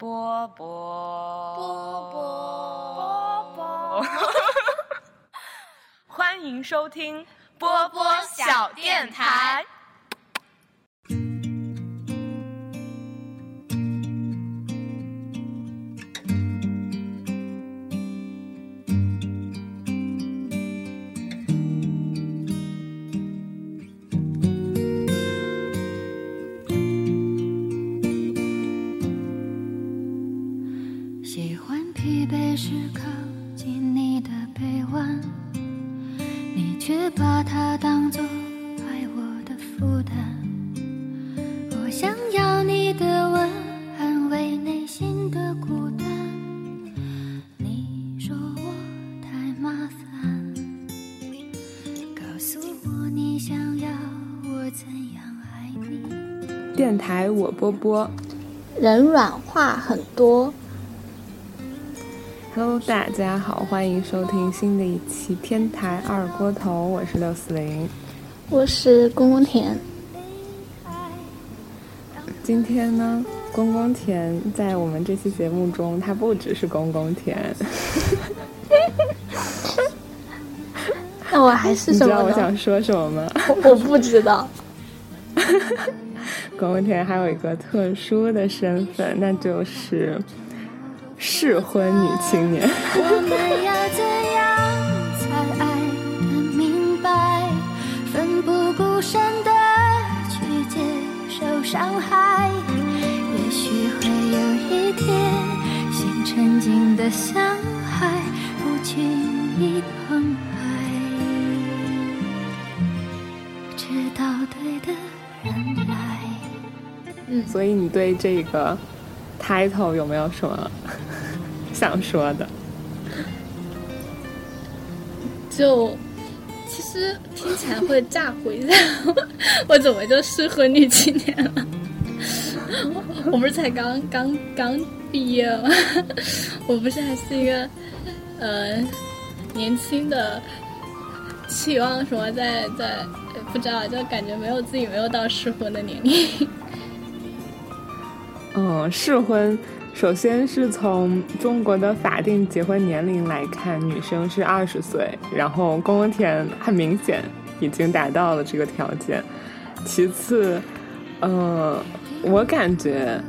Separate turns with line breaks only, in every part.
波波
波
波波波，欢迎收听
波波小电台。
波波。
人软话很多。
Hello，大家好，欢迎收听新的一期天台二锅头，我是六四零。
我是公公田，
今天呢，公公田在我们这期节目中，他不只是公公田，
那我还是
你
什么你？
知道我想说什么吗？
我我不知道。
公公田还有一个特殊的身份，那就是适婚女青年。
我们要怎样才爱得明白？奋不顾身的去接受伤害，也许会有一天，心沉静的像
所以你对这个 title 有没有什么 想说的？
就其实听起来会炸回一下，我怎么就适合女青年了？我不是才刚刚刚毕业吗？我不是还是一个呃年轻的，期望什么在在呃不知道，就感觉没有自己没有到适婚的年龄。
嗯，适婚首先是从中国的法定结婚年龄来看，女生是二十岁，然后公公田很明显已经达到了这个条件。其次，嗯，我感觉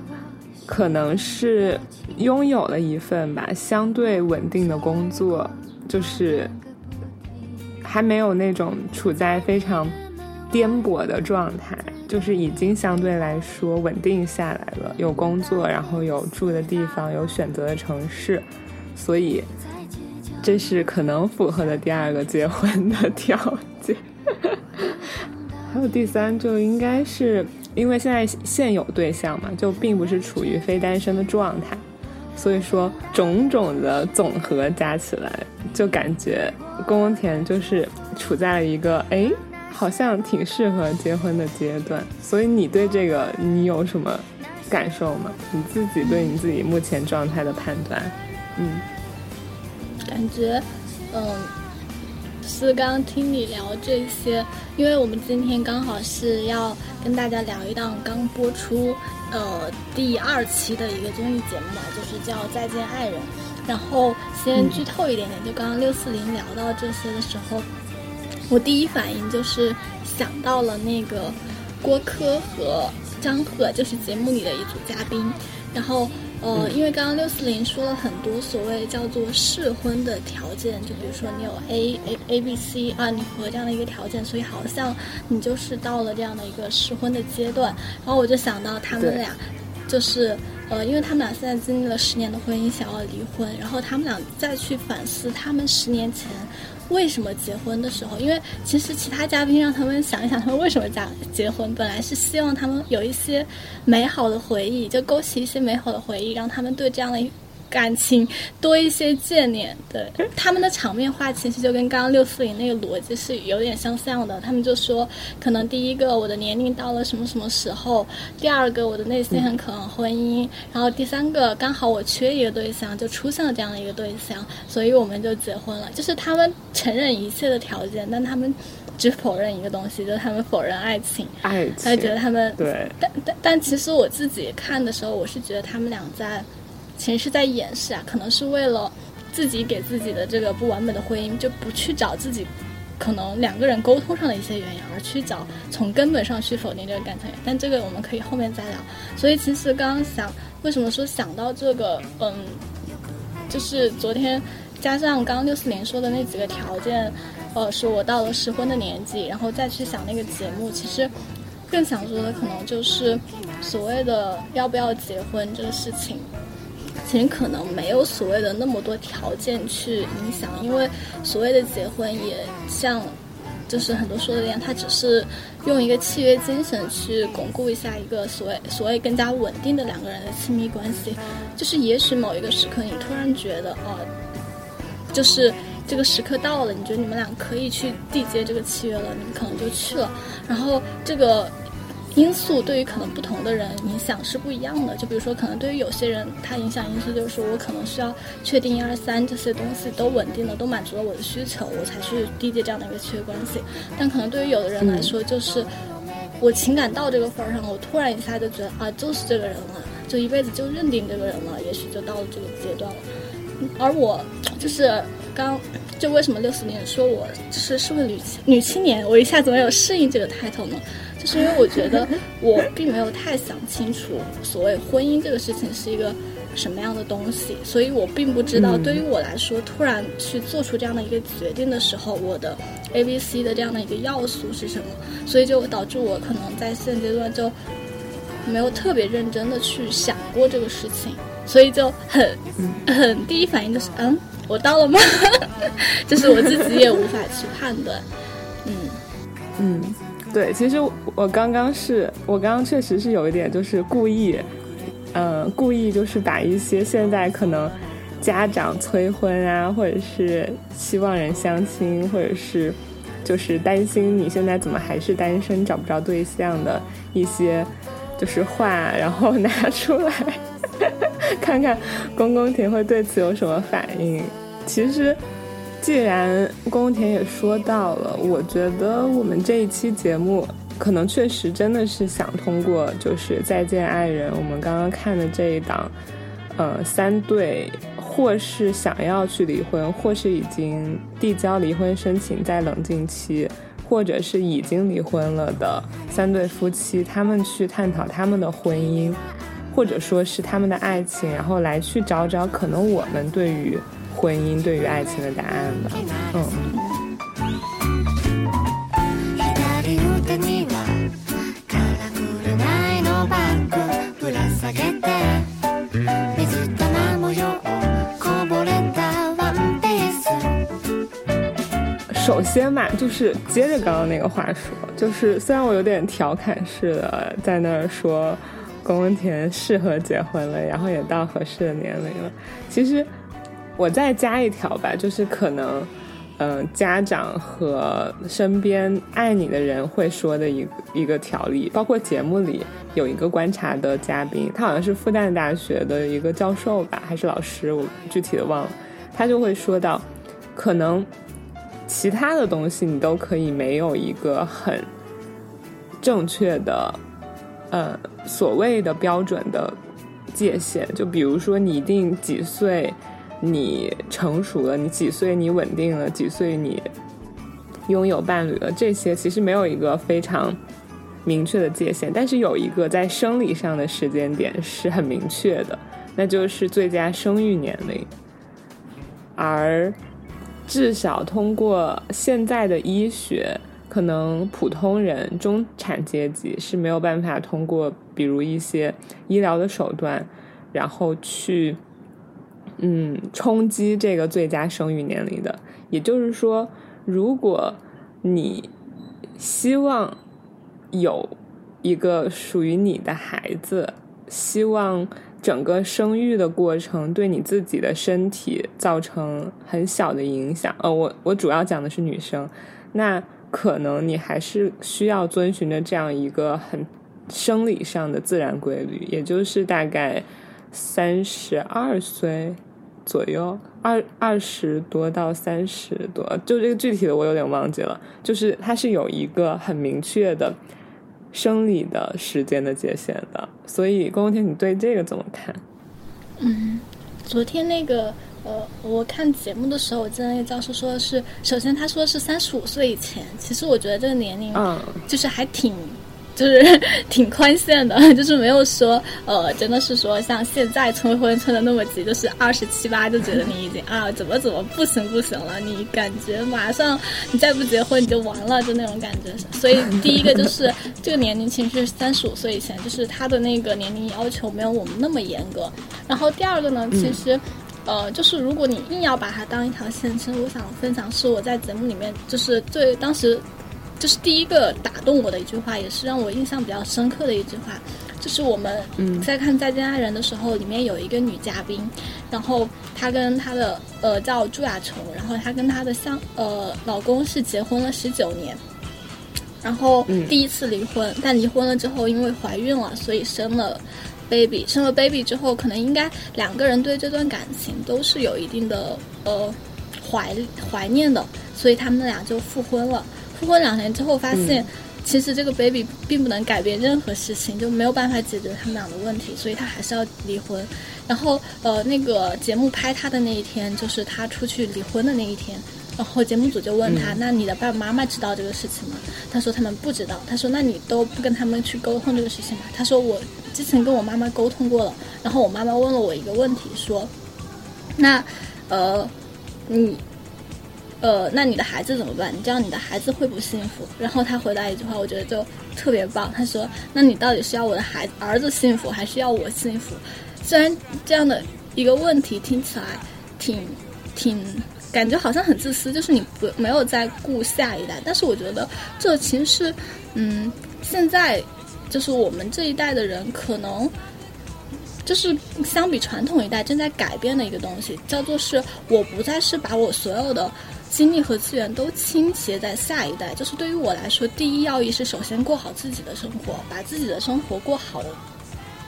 可能是拥有了一份吧相对稳定的工作，就是还没有那种处在非常颠簸的状态，就是已经相对来说稳定下来了，有工作，然后有住的地方，有选择的城市，所以这是可能符合的第二个结婚的条件。还有第三，就应该是因为现在现有对象嘛，就并不是处于非单身的状态，所以说种种的总和加起来，就感觉公公田就是处在了一个哎，好像挺适合结婚的阶段。所以你对这个你有什么感受吗？你自己对你自己目前状态的判断？嗯，
感觉，嗯，是刚刚听你聊这些，因为我们今天刚好是要跟大家聊一档刚播出呃第二期的一个综艺节目嘛，就是叫《再见爱人》。然后先剧透一点点，就刚刚六四零聊到这些的时候，我第一反应就是想到了那个郭柯和张赫，就是节目里的一组嘉宾，然后。呃，因为刚刚六四零说了很多所谓叫做适婚的条件，就比如说你有 A A A B C 啊，你符合这样的一个条件，所以好像你就是到了这样的一个适婚的阶段。然后我就想到他们俩，就是呃，因为他们俩现在经历了十年的婚姻，想要离婚，然后他们俩再去反思他们十年前。为什么结婚的时候？因为其实其他嘉宾让他们想一想，他们为什么结结婚，本来是希望他们有一些美好的回忆，就勾起一些美好的回忆，让他们对这样的感情多一些眷恋。对他们的场面话，其实就跟刚刚六四零那个逻辑是有点相像的。他们就说，可能第一个我的年龄到了什么什么时候，第二个我的内心很渴望婚姻，然后第三个刚好我缺一个对象，就出现了这样的一个对象，所以我们就结婚了。就是他们承认一切的条件，但他们只否认一个东西，就是他们否认爱情，
爱情，
他觉得他们
对，
但但但其实我自己看的时候，我是觉得他们俩在，其实是在掩饰啊，可能是为了自己给自己的这个不完美的婚姻，就不去找自己可能两个人沟通上的一些原因，而去找从根本上去否定这个感情。但这个我们可以后面再聊。所以其实刚刚想，为什么说想到这个，嗯，就是昨天加上刚刚六四零说的那几个条件。呃，说我到了适婚的年纪，然后再去想那个节目，其实更想说的可能就是所谓的要不要结婚这个事情，其实可能没有所谓的那么多条件去影响，因为所谓的结婚也像就是很多说的一样，它只是用一个契约精神去巩固一下一个所谓所谓更加稳定的两个人的亲密关系，就是也许某一个时刻你突然觉得哦，就是。这个时刻到了，你觉得你们俩可以去缔结这个契约了，你们可能就去了。然后这个因素对于可能不同的人影响是不一样的。就比如说，可能对于有些人，他影响因素就是说我可能需要确定一二三这些东西都稳定了，都满足了我的需求，我才去缔结这样的一个契约关系。但可能对于有的人来说，就是我情感到这个份儿上，我突然一下就觉得啊，就是这个人了，就一辈子就认定这个人了，也许就到了这个阶段了。而我就是。刚就为什么六四年说我是是个女女青年，我一下子没有适应这个 title 呢？就是因为我觉得我并没有太想清楚所谓婚姻这个事情是一个什么样的东西，所以我并不知道对于我来说，突然去做出这样的一个决定的时候，我的 A、B、C 的这样的一个要素是什么，所以就导致我可能在现阶段就没有特别认真的去想过这个事情，所以就很 很第一反应就是嗯。我到了吗？就是我自己也无法去判断。嗯
嗯，对，其实我刚刚是我刚刚确实是有一点，就是故意，嗯，故意就是把一些现在可能家长催婚啊，或者是希望人相亲，或者是就是担心你现在怎么还是单身找不着对象的一些就是话，然后拿出来 看看公公田会对此有什么反应。其实，既然宫田也说到了，我觉得我们这一期节目可能确实真的是想通过，就是再见爱人，我们刚刚看的这一档，呃，三对或是想要去离婚，或是已经递交离婚申请在冷静期，或者是已经离婚了的三对夫妻，他们去探讨他们的婚姻，或者说是他们的爱情，然后来去找找可能我们对于。婚姻对于爱情的答案吧，嗯。首先嘛，就是接着刚刚那个话说，就是虽然我有点调侃式的在那儿说，宫田适合结婚了，然后也到合适的年龄了，其实。我再加一条吧，就是可能，嗯，家长和身边爱你的人会说的一个一个条例，包括节目里有一个观察的嘉宾，他好像是复旦大学的一个教授吧，还是老师，我具体的忘了，他就会说到，可能其他的东西你都可以没有一个很正确的，呃，所谓的标准的界限，就比如说你一定几岁。你成熟了，你几岁？你稳定了，几岁？你拥有伴侣了？这些其实没有一个非常明确的界限，但是有一个在生理上的时间点是很明确的，那就是最佳生育年龄。而至少通过现在的医学，可能普通人、中产阶级是没有办法通过，比如一些医疗的手段，然后去。嗯，冲击这个最佳生育年龄的，也就是说，如果你希望有一个属于你的孩子，希望整个生育的过程对你自己的身体造成很小的影响，呃，我我主要讲的是女生，那可能你还是需要遵循着这样一个很生理上的自然规律，也就是大概三十二岁。左右，二二十多到三十多，就这个具体的我有点忘记了。就是它是有一个很明确的生理的时间的界限的，所以宫宫天，你对这个怎么看？
嗯，昨天那个呃，我看节目的时候，我记得那个教授说的是，首先他说是三十五岁以前，其实我觉得这个年龄，
嗯，
就是还挺。就是挺宽限的，就是没有说呃，真的是说像现在催婚催的那么急，就是二十七八就觉得你已经啊怎么怎么不行不行了，你感觉马上你再不结婚你就完了，就那种感觉。所以第一个就是这个年龄其实是三十五岁以前，就是他的那个年龄要求没有我们那么严格。然后第二个呢，其实呃，就是如果你硬要把它当一条线，其实我想分享是我在节目里面就是最当时。就是第一个打动我的一句话，也是让我印象比较深刻的一句话，就是我们在看《再见爱人》的时候，里面有一个女嘉宾，然后她跟她的呃叫朱亚琼，然后她跟她的相呃老公是结婚了十九年，然后第一次离婚，但离婚了之后因为怀孕了，所以生了 baby，生了 baby 之后，可能应该两个人对这段感情都是有一定的呃怀怀念的，所以他们俩就复婚了。复婚两年之后，发现其实这个 baby 并不能改变任何事情，就没有办法解决他们俩的问题，所以他还是要离婚。然后，呃，那个节目拍他的那一天，就是他出去离婚的那一天。然后节目组就问他：“那你的爸爸妈妈知道这个事情吗？”他说：“他们不知道。”他说：“那你都不跟他们去沟通这个事情吗？”他说：“我之前跟我妈妈沟通过了。”然后我妈妈问了我一个问题，说：“那，呃，你？”呃，那你的孩子怎么办？你这样你的孩子会不幸福？然后他回答一句话，我觉得就特别棒。他说：“那你到底是要我的孩子儿子幸福，还是要我幸福？”虽然这样的一个问题听起来挺挺感觉好像很自私，就是你不没有在顾下一代。但是我觉得这其实是，嗯，现在就是我们这一代的人可能。就是相比传统一代正在改变的一个东西，叫做是我不再是把我所有的精力和资源都倾斜在下一代。就是对于我来说，第一要义是首先过好自己的生活，把自己的生活过好。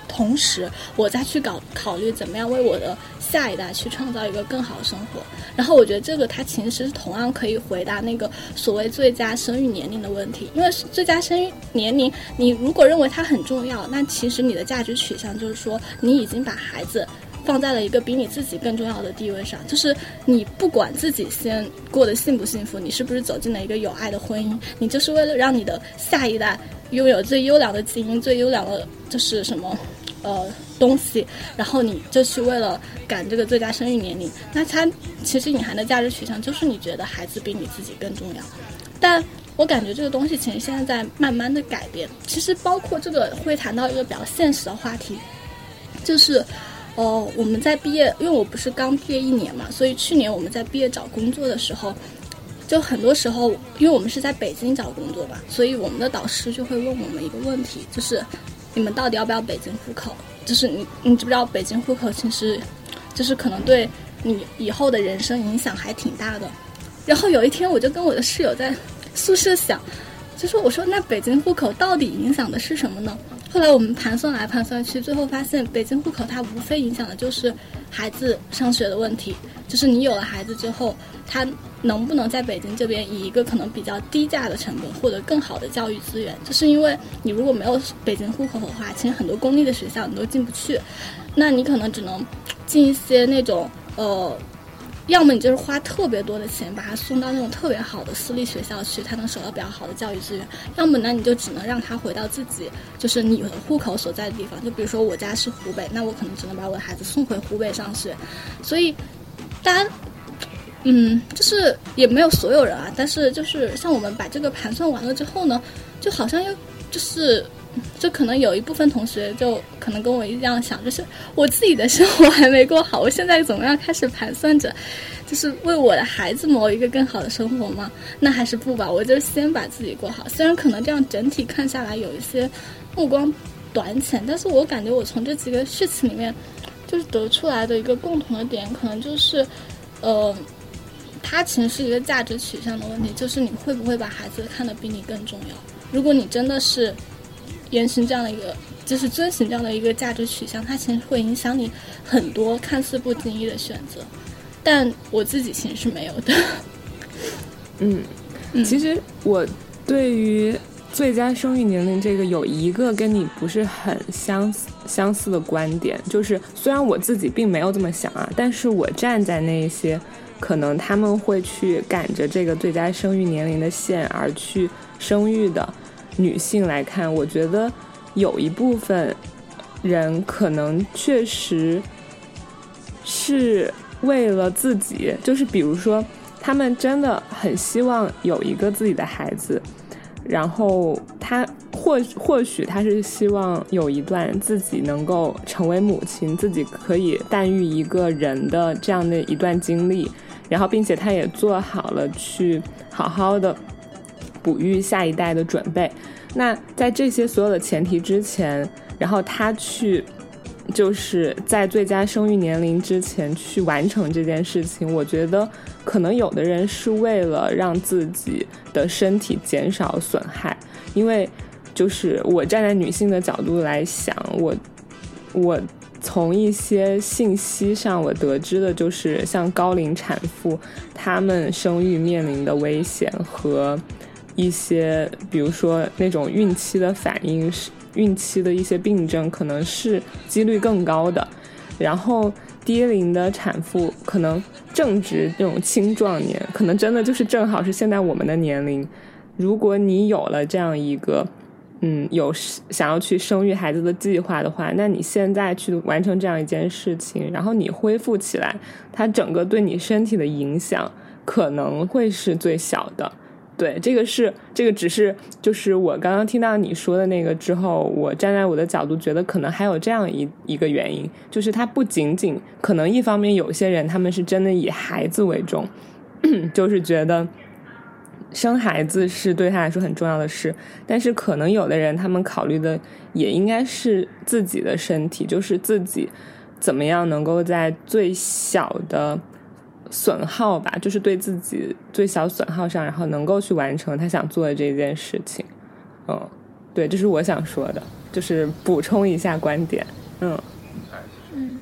同时，我再去搞考虑怎么样为我的下一代去创造一个更好的生活。然后，我觉得这个它其实是同样可以回答那个所谓最佳生育年龄的问题。因为最佳生育年龄，你如果认为它很重要，那其实你的价值取向就是说，你已经把孩子放在了一个比你自己更重要的地位上。就是你不管自己先过得幸不幸福，你是不是走进了一个有爱的婚姻，你就是为了让你的下一代拥有最优良的基因、最优良的，就是什么？呃，东西，然后你就去为了赶这个最佳生育年龄，那它其实隐含的价值取向就是你觉得孩子比你自己更重要。但我感觉这个东西其实现在在慢慢的改变。其实包括这个会谈到一个比较现实的话题，就是，哦，我们在毕业，因为我不是刚毕业一年嘛，所以去年我们在毕业找工作的时候，就很多时候，因为我们是在北京找工作吧，所以我们的导师就会问我们一个问题，就是。你们到底要不要北京户口？就是你，你知不知道北京户口其实，就是可能对你以后的人生影响还挺大的。然后有一天，我就跟我的室友在宿舍想，就说：“我说那北京户口到底影响的是什么呢？”后来我们盘算来盘算去，最后发现北京户口它无非影响的就是孩子上学的问题，就是你有了孩子之后，他能不能在北京这边以一个可能比较低价的成本获得更好的教育资源？就是因为你如果没有北京户口的话，其实很多公立的学校你都进不去，那你可能只能进一些那种呃。要么你就是花特别多的钱把他送到那种特别好的私立学校去，他能收到比较好的教育资源；要么呢，你就只能让他回到自己就是你的户口所在的地方。就比如说我家是湖北，那我可能只能把我的孩子送回湖北上学。所以，当然，嗯，就是也没有所有人啊，但是就是像我们把这个盘算完了之后呢，就好像又就是。就可能有一部分同学就可能跟我一样想，就是我自己的生活还没过好，我现在怎么样开始盘算着，就是为我的孩子谋一个更好的生活吗？那还是不吧，我就先把自己过好。虽然可能这样整体看下来有一些目光短浅，但是我感觉我从这几个事情里面，就是得出来的一个共同的点，可能就是，呃，它其实是一个价值取向的问题，就是你会不会把孩子看得比你更重要？如果你真的是。言行这样的一个就是遵循这样的一个价值取向，它其实会影响你很多看似不经意的选择。但我自己其实是没有的。
嗯，其实我对于最佳生育年龄这个有一个跟你不是很相相似的观点，就是虽然我自己并没有这么想啊，但是我站在那些可能他们会去赶着这个最佳生育年龄的线而去生育的女性来看，我觉得有一部分人可能确实是为了自己，就是比如说。他们真的很希望有一个自己的孩子，然后他或或许他是希望有一段自己能够成为母亲，自己可以诞育一个人的这样的一段经历，然后并且他也做好了去好好的哺育下一代的准备。那在这些所有的前提之前，然后他去。就是在最佳生育年龄之前去完成这件事情，我觉得可能有的人是为了让自己的身体减少损害，因为就是我站在女性的角度来想，我我从一些信息上我得知的就是像高龄产妇她们生育面临的危险和一些比如说那种孕期的反应是。孕期的一些病症可能是几率更高的，然后低龄的产妇可能正值这种青壮年，可能真的就是正好是现在我们的年龄。如果你有了这样一个，嗯，有想要去生育孩子的计划的话，那你现在去完成这样一件事情，然后你恢复起来，它整个对你身体的影响可能会是最小的。对，这个是这个只是就是我刚刚听到你说的那个之后，我站在我的角度觉得可能还有这样一一个原因，就是它不仅仅可能一方面有些人他们是真的以孩子为重，就是觉得生孩子是对他来说很重要的事，但是可能有的人他们考虑的也应该是自己的身体，就是自己怎么样能够在最小的。损耗吧，就是对自己最小损耗上，然后能够去完成他想做的这件事情。嗯，对，这是我想说的，就是补充一下观点。嗯。嗯。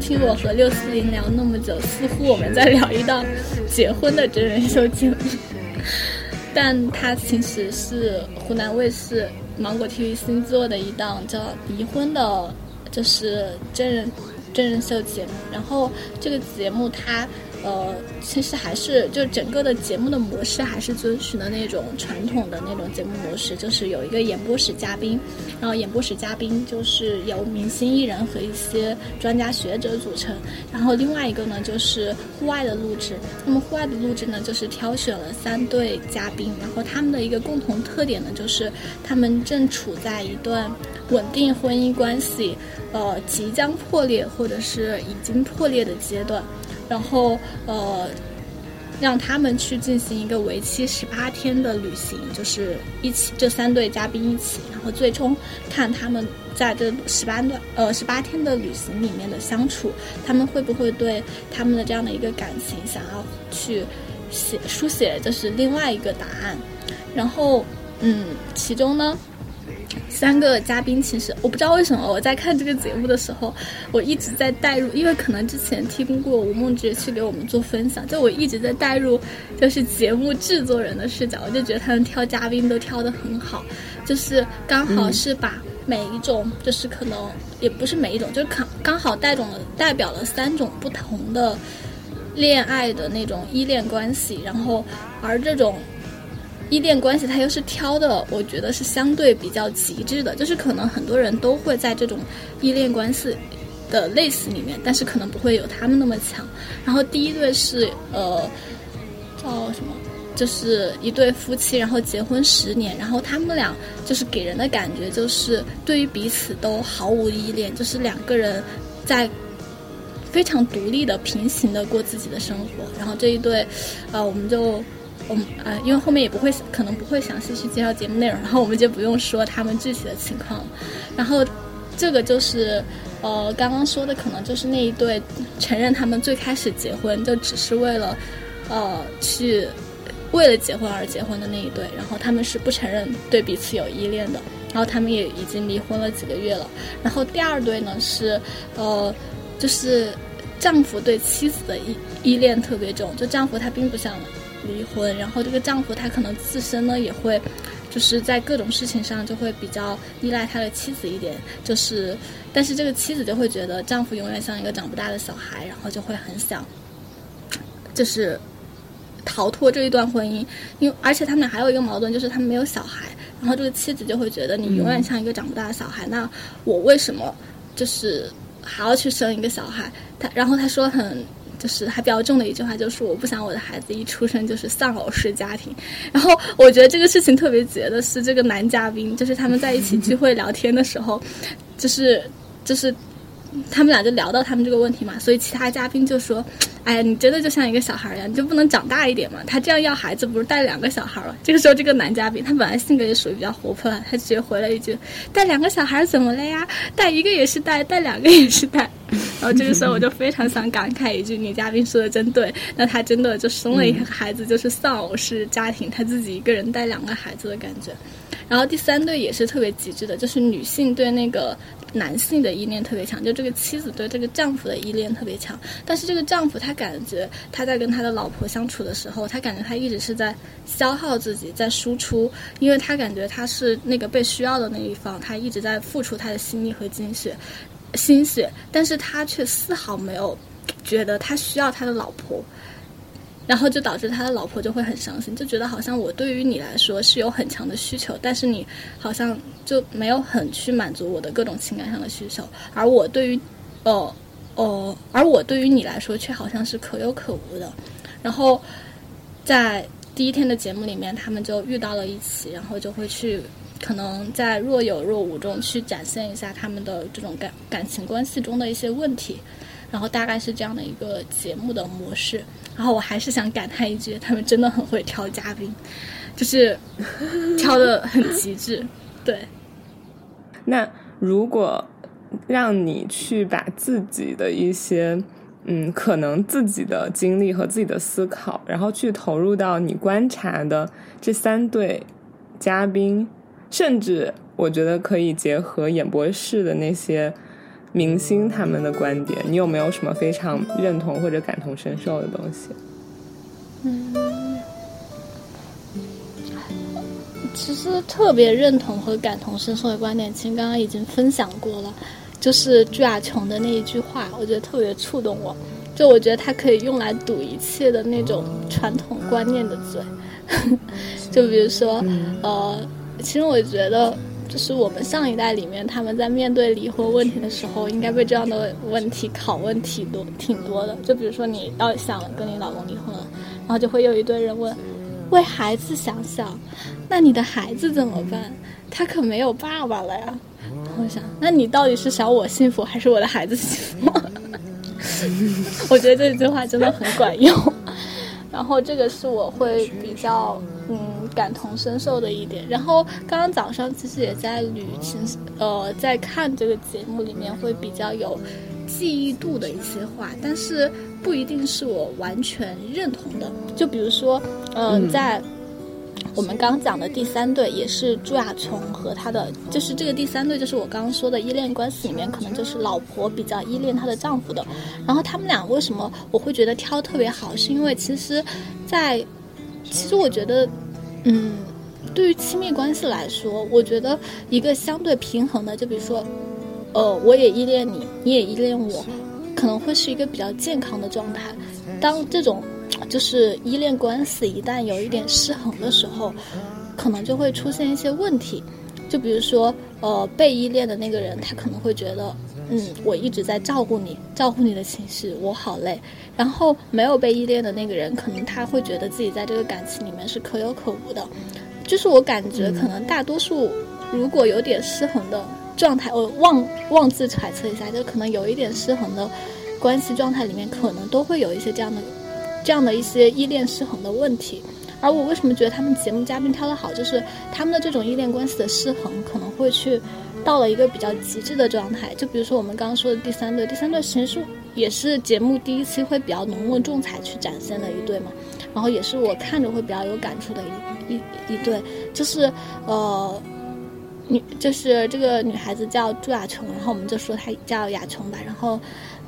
听我和六四零聊那么久，似乎我们在聊一档结婚的真人秀节目，但它其实是湖南卫视芒果 TV 新做的一档叫《离婚》的，就是真人真人秀节目。然后这个节目它。呃，其实还是就整个的节目的模式还是遵循的那种传统的那种节目模式，就是有一个演播室嘉宾，然后演播室嘉宾就是由明星艺人和一些专家学者组成，然后另外一个呢就是户外的录制。那么户外的录制呢，就是挑选了三对嘉宾，然后他们的一个共同特点呢，就是他们正处在一段稳定婚姻关系，呃，即将破裂或者是已经破裂的阶段。然后，呃，让他们去进行一个为期十八天的旅行，就是一起这三对嘉宾一起，然后最终看他们在这十八段呃十八天的旅行里面的相处，他们会不会对他们的这样的一个感情想要去写书写，这是另外一个答案。然后，嗯，其中呢。三个嘉宾，其实我不知道为什么我在看这个节目的时候，我一直在带入，因为可能之前听过吴梦洁去给我们做分享，就我一直在带入，就是节目制作人的视角，我就觉得他们挑嘉宾都挑得很好，就是刚好是把每一种，就是可能也不是每一种，就是刚刚好带种了代表了三种不同的恋爱的那种依恋关系，然后而这种。依恋关系，它又是挑的，我觉得是相对比较极致的，就是可能很多人都会在这种依恋关系的类似里面，但是可能不会有他们那么强。然后第一对是呃叫什么？就是一对夫妻，然后结婚十年，然后他们俩就是给人的感觉就是对于彼此都毫无依恋，就是两个人在非常独立的、平行的过自己的生活。然后这一对，呃，我们就，我们呃，因为后面也不会可能不会详细去介绍节目内容，然后我们就不用说他们具体的情况。然后这个就是呃刚刚说的，可能就是那一对承认他们最开始结婚就只是为了呃去。为了结婚而结婚的那一对，然后他们是不承认对彼此有依恋的，然后他们也已经离婚了几个月了。然后第二对呢是，呃，就是丈夫对妻子的依依恋特别重，就丈夫他并不想离婚，然后这个丈夫他可能自身呢也会，就是在各种事情上就会比较依赖他的妻子一点，就是，但是这个妻子就会觉得丈夫永远像一个长不大的小孩，然后就会很想，就是。逃脱这一段婚姻，因为而且他们俩还有一个矛盾，就是他们没有小孩。然后这个妻子就会觉得你永远像一个长不大的小孩，那我为什么就是还要去生一个小孩？他然后他说很就是还比较重的一句话，就是我不想我的孩子一出生就是丧偶式家庭。然后我觉得这个事情特别绝的是，这个男嘉宾就是他们在一起聚会聊天的时候，就是就是他们俩就聊到他们这个问题嘛，所以其他嘉宾就说。哎呀，你真的就像一个小孩一样，你就不能长大一点吗？他这样要孩子，不是带两个小孩了？这个时候，这个男嘉宾他本来性格也属于比较活泼，他直接回了一句：“带两个小孩怎么了呀？带一个也是带，带两个也是带。”然后这个时候，我就非常想感慨一句：“女嘉宾说的真对。”那她真的就生了一个孩子，就是丧偶式家庭，她自己一个人带两个孩子的感觉。然后第三对也是特别极致的，就是女性对那个。男性的依恋特别强，就这个妻子对这个丈夫的依恋特别强。但是这个丈夫他感觉他在跟他的老婆相处的时候，他感觉他一直是在消耗自己，在输出，因为他感觉他是那个被需要的那一方，他一直在付出他的心力和精血、心血，但是他却丝毫没有觉得他需要他的老婆。然后就导致他的老婆就会很伤心，就觉得好像我对于你来说是有很强的需求，但是你好像就没有很去满足我的各种情感上的需求，而我对于，哦哦，而我对于你来说却好像是可有可无的。然后在第一天的节目里面，他们就遇到了一起，然后就会去可能在若有若无中去展现一下他们的这种感感情关系中的一些问题。然后大概是这样的一个节目的模式，然后我还是想感叹一句，他们真的很会挑嘉宾，就是挑的很极致。对，
那如果让你去把自己的一些嗯，可能自己的经历和自己的思考，然后去投入到你观察的这三对嘉宾，甚至我觉得可以结合演播室的那些。明星他们的观点，你有没有什么非常认同或者感同身受的东西？
嗯，其实特别认同和感同身受的观点，其实刚刚已经分享过了。就是朱亚琼的那一句话，我觉得特别触动我。就我觉得它可以用来堵一切的那种传统观念的嘴。就比如说，呃，其实我觉得。就是我们上一代里面，他们在面对离婚问题的时候，应该被这样的问题拷问挺多挺多的。就比如说，你要想跟你老公离婚，然后就会有一堆人问：为孩子想想，那你的孩子怎么办？他可没有爸爸了呀。我想，那你到底是想我幸福，还是我的孩子幸福？我觉得这句话真的很管用。然后这个是我会比较嗯。感同身受的一点，然后刚刚早上其实也在捋清，呃，在看这个节目里面会比较有记忆度的一些话，但是不一定是我完全认同的。就比如说，嗯，在我们刚讲的第三对，也是朱亚琼和他的，就是这个第三对，就是我刚刚说的依恋关系里面，可能就是老婆比较依恋她的丈夫的。然后他们俩为什么我会觉得挑特别好，是因为其实，在其实我觉得。嗯，对于亲密关系来说，我觉得一个相对平衡的，就比如说，呃，我也依恋你，你也依恋我，可能会是一个比较健康的状态。当这种就是依恋关系一旦有一点失衡的时候，可能就会出现一些问题。就比如说，呃，被依恋的那个人，他可能会觉得嗯，我一直在照顾你，照顾你的情绪，我好累。然后没有被依恋的那个人，可能他会觉得自己在这个感情里面是可有可无的。就是我感觉，可能大多数如果有点失衡的状态，我妄妄自揣测一下，就可能有一点失衡的关系状态里面，可能都会有一些这样的这样的一些依恋失衡的问题。而我为什么觉得他们节目嘉宾挑的好，就是他们的这种依恋关系的失衡，可能会去到了一个比较极致的状态。就比如说我们刚刚说的第三对，第三对其实是也是节目第一期会比较浓墨重彩去展现的一对嘛，然后也是我看着会比较有感触的一一一对，就是呃女就是这个女孩子叫朱雅琼，然后我们就说她叫雅琼吧，然后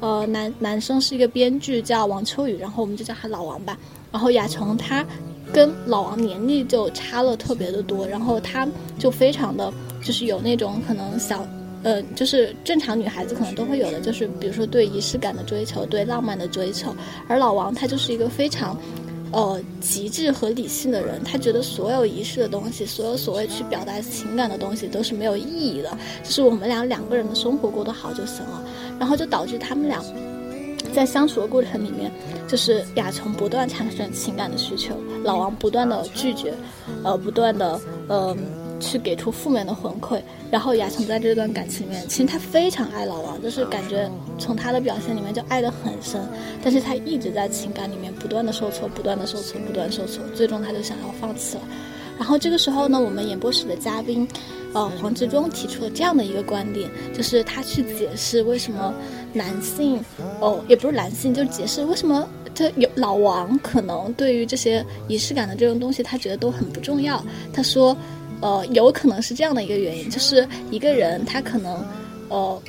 呃男男生是一个编剧叫王秋雨，然后我们就叫他老王吧，然后雅琼他。跟老王年龄就差了特别的多，然后他就非常的，就是有那种可能小，呃，就是正常女孩子可能都会有的，就是比如说对仪式感的追求，对浪漫的追求。而老王他就是一个非常，呃，极致和理性的人，他觉得所有仪式的东西，所有所谓去表达情感的东西都是没有意义的，就是我们俩两个人的生活过得好就行了，然后就导致他们俩。在相处的过程里面，就是亚琼不断产生情感的需求，老王不断的拒绝，呃，不断的呃去给出负面的回馈。然后雅琼在这段感情里面，其实她非常爱老王，就是感觉从他的表现里面就爱得很深。但是她一直在情感里面不断的受挫，不断的受挫，不断受挫，最终她就想要放弃了。然后这个时候呢，我们演播室的嘉宾，呃，黄志忠提出了这样的一个观点，就是他去解释为什么。男性，哦，也不是男性，就是解释为什么他有老王可能对于这些仪式感的这种东西，他觉得都很不重要。他说，呃，有可能是这样的一个原因，就是一个人他可能，呃，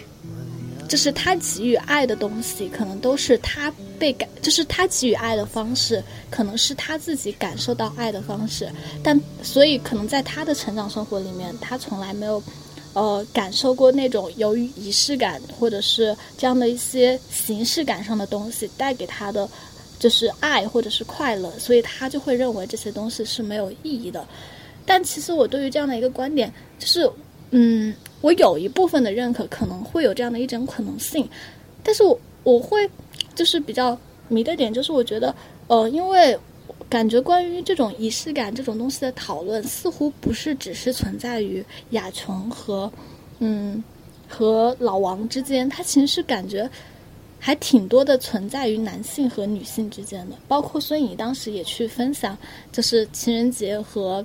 就是他给予爱的东西，可能都是他被感，就是他给予爱的方式，可能是他自己感受到爱的方式。但所以可能在他的成长生活里面，他从来没有。呃，感受过那种由于仪式感或者是这样的一些形式感上的东西带给他的，就是爱或者是快乐，所以他就会认为这些东西是没有意义的。但其实我对于这样的一个观点，就是嗯，我有一部分的认可，可能会有这样的一种可能性。但是我我会就是比较迷的点，就是我觉得呃，因为。感觉关于这种仪式感这种东西的讨论，似乎不是只是存在于雅琼和，嗯，和老王之间，它其实是感觉还挺多的存在于男性和女性之间的。包括孙颖当时也去分享，就是情人节和。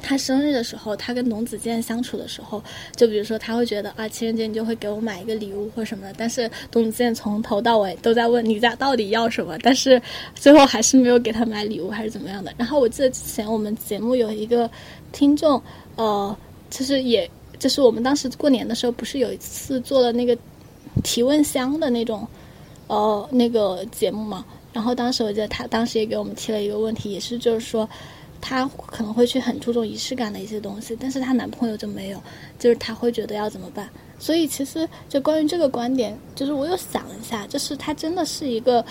他生日的时候，他跟龙子健相处的时候，就比如说他会觉得啊，情人节你就会给我买一个礼物或什么的，但是龙子健从头到尾都在问你家到底要什么，但是最后还是没有给他买礼物还是怎么样的。然后我记得之前我们节目有一个听众，呃，其实也就是我们当时过年的时候不是有一次做了那个提问箱的那种，呃，那个节目嘛。然后当时我记得他当时也给我们提了一个问题，也是就是说。她可能会去很注重仪式感的一些东西，但是她男朋友就没有，就是她会觉得要怎么办？所以其实就关于这个观点，就是我又想了一下，就是他真的是一个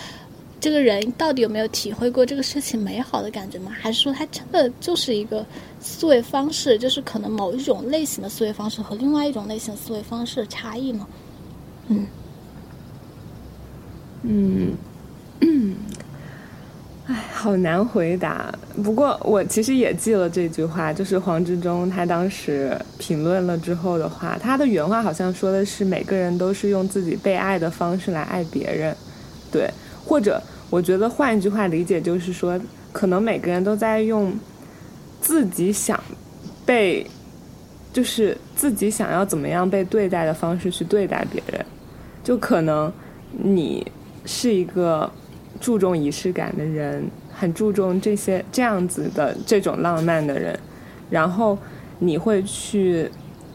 这个人到底有没有体会过这个事情美好的感觉吗？还是说他真的就是一个思维方式，就是可能某一种类型的思维方式和另外一种类型思维方式的差异呢？嗯
嗯嗯。好难回答。不过我其实也记了这句话，就是黄志忠他当时评论了之后的话，他的原话好像说的是每个人都是用自己被爱的方式来爱别人，对。或者我觉得换一句话理解就是说，可能每个人都在用自己想被，就是自己想要怎么样被对待的方式去对待别人，就可能你是一个。注重仪式感的人，很注重这些这样子的这种浪漫的人，然后你会去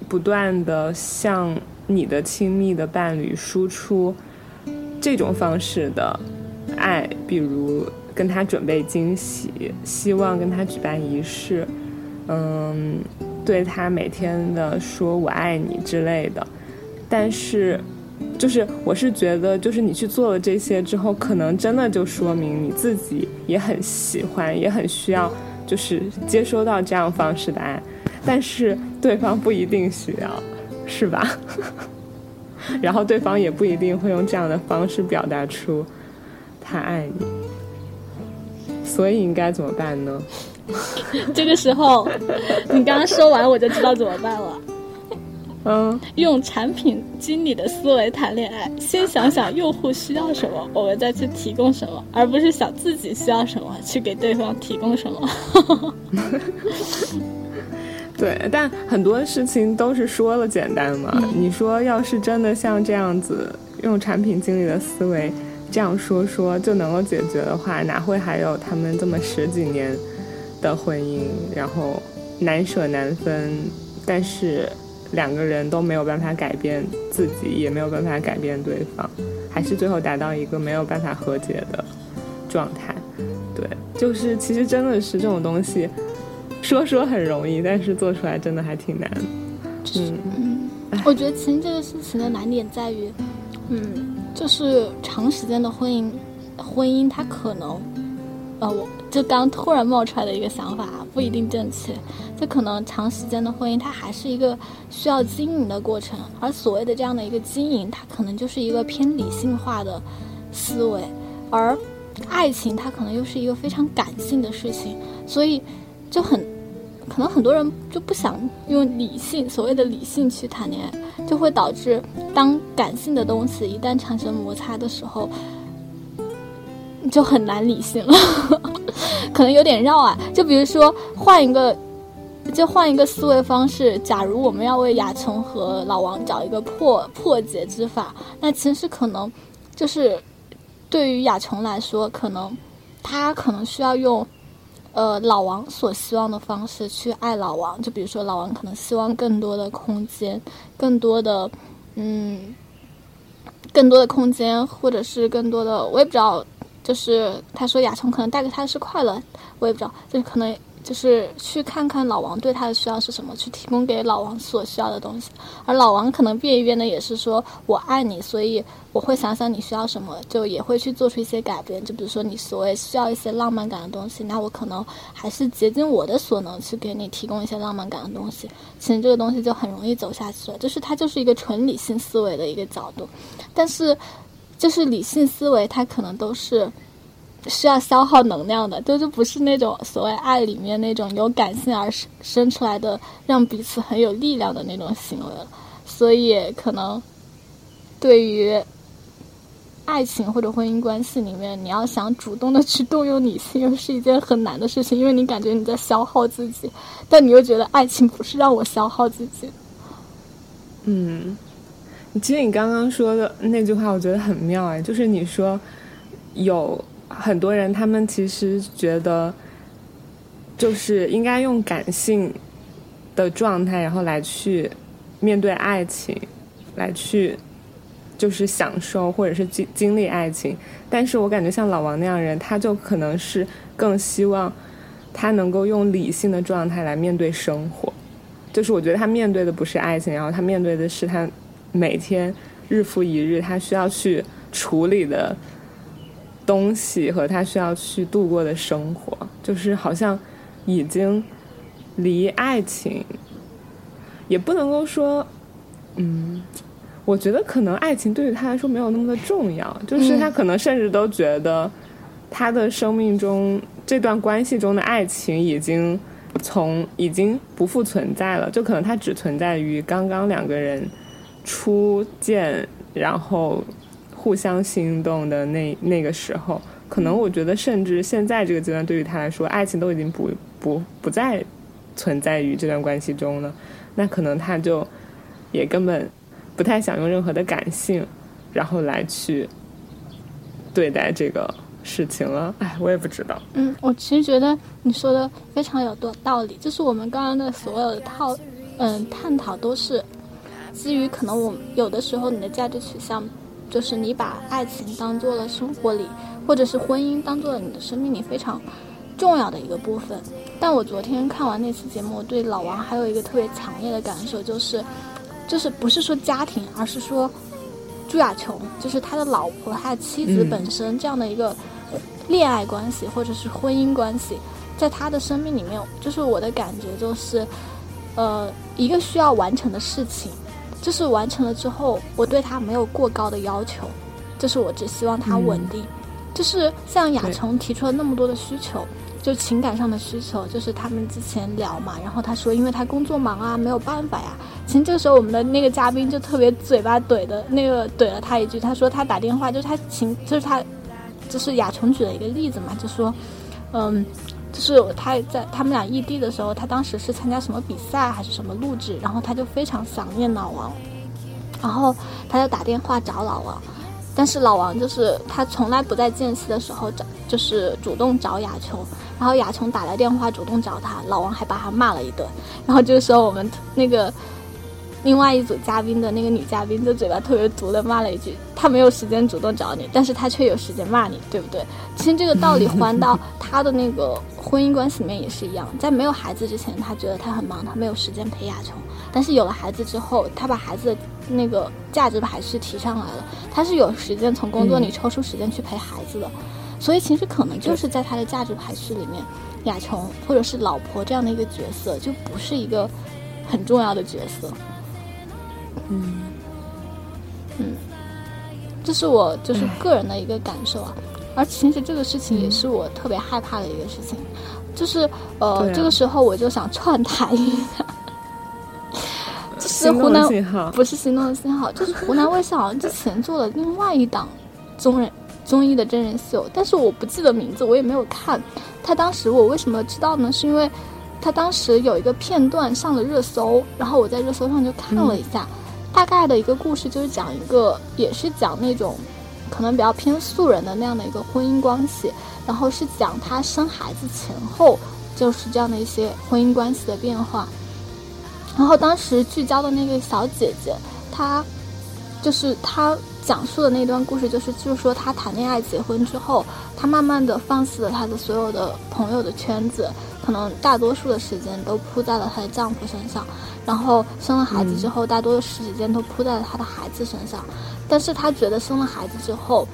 不断的向你的亲密的伴侣输出这种方式的爱，比如跟他准备惊喜，希望跟他举办仪式，嗯，对他每天的说我爱你之类的，但是。就是，我是觉得，就是你去做了这些之后，可能真的就说明你自己也很喜欢，也很需要，就是接收到这样方式的爱，但是对方不一定需要，是吧？然后对方也不一定会用这样的方式表达出他爱你，所以应该怎么办呢？
这个时候，你刚刚说完我就知道怎么办了。
嗯，
用产品经理的思维谈恋爱，先想想用户需要什么，我们再去提供什么，而不是想自己需要什么去给对方提供什么。
对，但很多事情都是说了简单嘛。你说要是真的像这样子用产品经理的思维这样说说就能够解决的话，哪会还有他们这么十几年的婚姻，然后难舍难分，但是。两个人都没有办法改变自己，也没有办法改变对方，还是最后达到一个没有办法和解的状态。对，就是其实真的是这种东西，说说很容易，但是做出来真的还挺难。
嗯嗯，我觉得其实这个事情的难点在于，嗯，就是长时间的婚姻，婚姻它可能，呃，我就刚突然冒出来的一个想法，不一定正确。这可能长时间的婚姻，它还是一个需要经营的过程，而所谓的这样的一个经营，它可能就是一个偏理性化的思维，而爱情它可能又是一个非常感性的事情，所以就很可能很多人就不想用理性，所谓的理性去谈恋爱，就会导致当感性的东西一旦产生摩擦的时候，就很难理性了，可能有点绕啊。就比如说换一个。就换一个思维方式，假如我们要为亚琼和老王找一个破破解之法，那其实可能就是对于亚琼来说，可能他可能需要用呃老王所希望的方式去爱老王。就比如说，老王可能希望更多的空间，更多的嗯，更多的空间，或者是更多的，我也不知道。就是他说雅琼可能带给他的是快乐，我也不知道，就是可能。就是去看看老王对他的需要是什么，去提供给老王所需要的东西。而老王可能变一变的也是说我爱你，所以我会想想你需要什么，就也会去做出一些改变。就比如说你所谓需要一些浪漫感的东西，那我可能还是竭尽我的所能去给你提供一些浪漫感的东西。其实这个东西就很容易走下去了，就是它就是一个纯理性思维的一个角度。但是，就是理性思维它可能都是。需要消耗能量的，就就不是那种所谓爱里面那种由感性而生生出来的，让彼此很有力量的那种行为了。所以，可能对于爱情或者婚姻关系里面，你要想主动的去动用理性，又是一件很难的事情，因为你感觉你在消耗自己，但你又觉得爱情不是让我消耗自己。
嗯，其实你刚刚说的那句话，我觉得很妙哎，就是你说有。很多人他们其实觉得，就是应该用感性的状态，然后来去面对爱情，来去就是享受或者是经经历爱情。但是我感觉像老王那样人，他就可能是更希望他能够用理性的状态来面对生活。就是我觉得他面对的不是爱情，然后他面对的是他每天日复一日他需要去处理的。东西和他需要去度过的生活，就是好像已经离爱情，也不能够说，嗯，我觉得可能爱情对于他来说没有那么的重要，就是他可能甚至都觉得他的生命中这段关系中的爱情已经从已经不复存在了，就可能它只存在于刚刚两个人初见，然后。互相心动的那那个时候，可能我觉得，甚至现在这个阶段，对于他来说，爱情都已经不不不再存在于这段关系中了。那可能他就也根本不太想用任何的感性，然后来去对待这个事情了。哎，我也不知道。
嗯，我其实觉得你说的非常有道理。就是我们刚刚的所有的套嗯探讨，都是基于可能我有的时候你的价值取向。就是你把爱情当做了生活里，或者是婚姻当做了你的生命里非常重要的一个部分。但我昨天看完那期节目，对老王还有一个特别强烈的感受，就是，就是不是说家庭，而是说朱亚琼，就是他的老婆，他的妻子本身这样的一个恋爱关系或者是婚姻关系，在他的生命里面，就是我的感觉就是，呃，一个需要完成的事情。就是完成了之后，我对他没有过高的要求，就是我只希望他稳定。就是像雅琼提出了那么多的需求，就情感上的需求，就是他们之前聊嘛，然后他说，因为他工作忙啊，没有办法呀。其实这个时候，我们的那个嘉宾就特别嘴巴怼的那个怼了他一句，他说他打电话就是他情，就是他，就是雅琼举了一个例子嘛，就说，嗯，就是他在他们俩异地的时候，他当时是参加什么比赛还是什么录制，然后他就非常想念老王，然后他就打电话找老王。但是老王就是他从来不在间隙的时候找，就是主动找雅琼，然后雅琼打来电话主动找他，老王还把他骂了一顿。然后这个时候我们那个另外一组嘉宾的那个女嘉宾就嘴巴特别毒的骂了一句：“他没有时间主动找你，但是他却有时间骂你，对不对？”其实这个道理还到他的那个婚姻关系里面也是一样，在没有孩子之前，他觉得他很忙，他没有时间陪亚琼。但是有了孩子之后，他把孩子的那个价值排序提上来了，他是有时间从工作里抽出时间去陪孩子的，所以其实可能就是在他的价值排序里面，亚琼或者是老婆这样的一个角色就不是一个很重要的角色。
嗯
嗯，这是我就是个人的一个感受啊，而其实这个事情也是我特别害怕的一个事情，就是呃这个时候我就想串台一下。就是湖南不是心动的信号，就是湖南卫视好像之前做了另外一档综人综艺的真人秀，但是我不记得名字，我也没有看。他当时我为什么知道呢？是因为他当时有一个片段上了热搜，然后我在热搜上就看了一下，大概的一个故事就是讲一个，也是讲那种可能比较偏素人的那样的一个婚姻关系，然后是讲他生孩子前后就是这样的一些婚姻关系的变化。然后当时聚焦的那个小姐姐，她就是她讲述的那段故事，就是就是说她谈恋爱结婚之后，她慢慢的放弃了她的所有的朋友的圈子，可能大多数的时间都扑在了她的丈夫身上，然后生了孩子之后，大多数时间都扑在了她的孩子身上，但是她觉得生了孩子之后，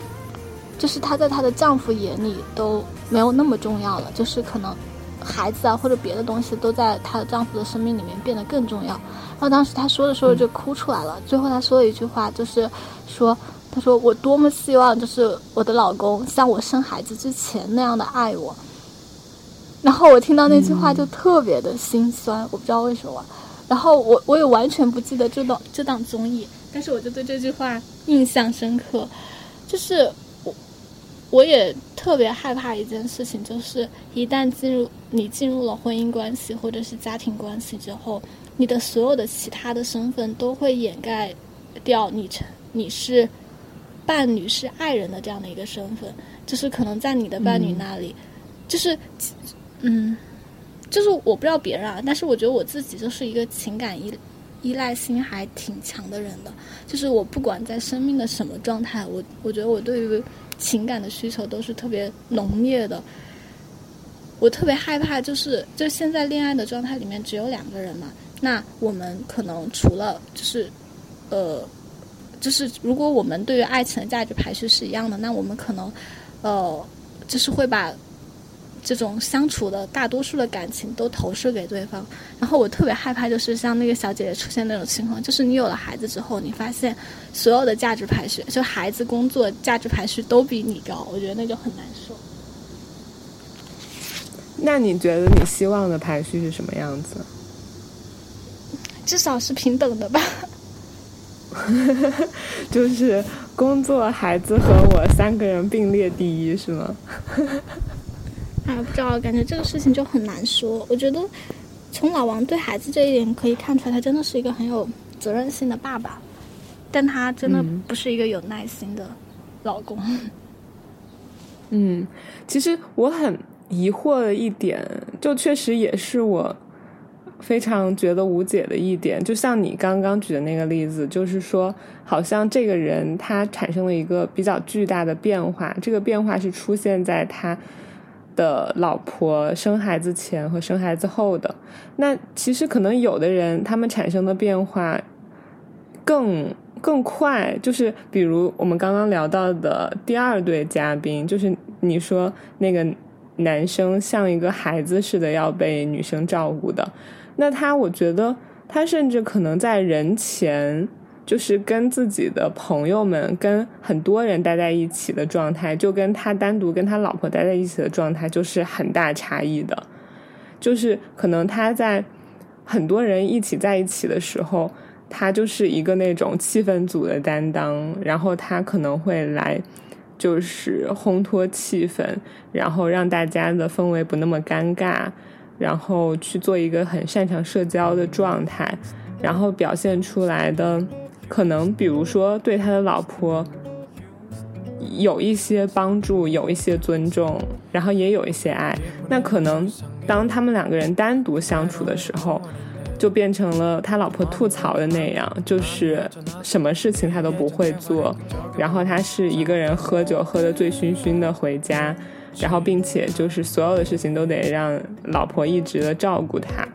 就是她在她的丈夫眼里都没有那么重要了，就是可能。孩子啊，或者别的东西都在她的丈夫的生命里面变得更重要。然后当时她说着说着就哭出来了。最后她说了一句话，就是说：“她说我多么希望就是我的老公像我生孩子之前那样的爱我。”然后我听到那句话就特别的心酸，我不知道为什么。然后我我也完全不记得这档这档综艺，但是我就对这句话印象深刻，就是我我也特别害怕一件事情，就是一旦进入。你进入了婚姻关系或者是家庭关系之后，你的所有的其他的身份都会掩盖掉你成你是伴侣是爱人的这样的一个身份，就是可能在你的伴侣那里，就是嗯，就是我不知道别人啊，但是我觉得我自己就是一个情感依依赖性还挺强的人的，就是我不管在生命的什么状态，我我觉得我对于情感的需求都是特别浓烈的。我特别害怕，就是就现在恋爱的状态里面只有两个人嘛，那我们可能除了就是，呃，就是如果我们对于爱情的价值排序是一样的，那我们可能，呃，就是会把这种相处的大多数的感情都投射给对方。然后我特别害怕，就是像那个小姐姐出现那种情况，就是你有了孩子之后，你发现所有的价值排序，就孩子、工作价值排序都比你高，我觉得那就很难受。
那你觉得你希望的排序是什么样子？
至少是平等的吧。
就是工作、孩子和我三个人并列第一，是吗？
啊，不知道，感觉这个事情就很难说。我觉得从老王对孩子这一点可以看出来，他真的是一个很有责任心的爸爸，但他真的不是一个有耐心的老公。
嗯，其实我很。疑惑的一点，就确实也是我非常觉得无解的一点。就像你刚刚举的那个例子，就是说，好像这个人他产生了一个比较巨大的变化，这个变化是出现在他的老婆生孩子前和生孩子后的。那其实可能有的人他们产生的变化更更快，就是比如我们刚刚聊到的第二对嘉宾，就是你说那个。男生像一个孩子似的要被女生照顾的，那他我觉得他甚至可能在人前就是跟自己的朋友们、跟很多人待在一起的状态，就跟他单独跟他老婆待在一起的状态，就是很大差异的。就是可能他在很多人一起在一起的时候，他就是一个那种气氛组的担当，然后他可能会来就是烘托气氛，然后让大家的氛围不那么尴尬，然后去做一个很擅长社交的状态，然后表现出来的。可能比如说对他的老婆有一些帮助，有一些尊重，然后也有一些爱。那可能当他们两个人单独相处的时候，就变成了他老婆吐槽的那样，就是什么事情他都不会做，然后他是一个人喝酒喝得醉醺醺的回家，然后并且就是所有的事情都得让老婆一直的照顾他。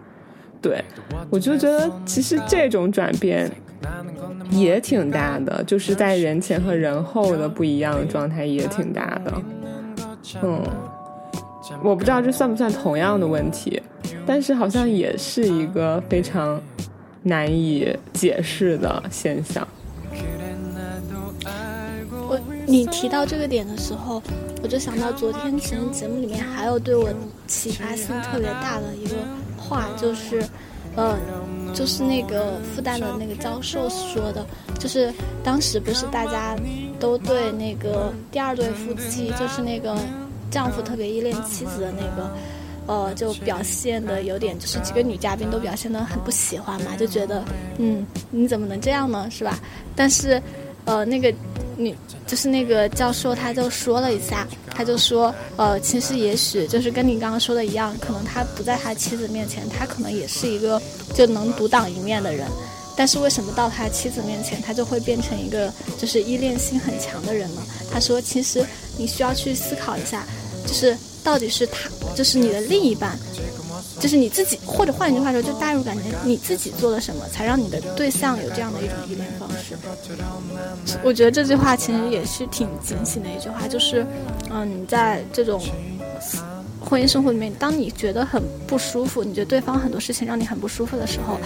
对我就觉得其实这种转变。也挺大的，就是在人前和人后的不一样的状态也挺大的。嗯，我不知道这算不算同样的问题，但是好像也是一个非常难以解释的现象。
我你提到这个点的时候，我就想到昨天其实节目里面还有对我启发性特别大的一个话，就是，呃。就是那个复旦的那个教授说的，就是当时不是大家都对那个第二对夫妻，就是那个丈夫特别依恋妻子的那个，呃，就表现的有点，就是几个女嘉宾都表现的很不喜欢嘛，就觉得，嗯，你怎么能这样呢，是吧？但是，呃，那个。女就是那个教授，他就说了一下，他就说，呃，其实也许就是跟你刚刚说的一样，可能他不在他妻子面前，他可能也是一个就能独当一面的人，但是为什么到他妻子面前，他就会变成一个就是依恋心很强的人呢？他说，其实你需要去思考一下，就是到底是他，就是你的另一半。就是你自己，或者换一句话说，就代入感觉你自己做了什么，才让你的对象有这样的一种依恋方式？我觉得这句话其实也是挺警醒的一句话，就是，嗯，你在这种婚姻生活里面，当你觉得很不舒服，你觉得对方很多事情让你很不舒服的时候。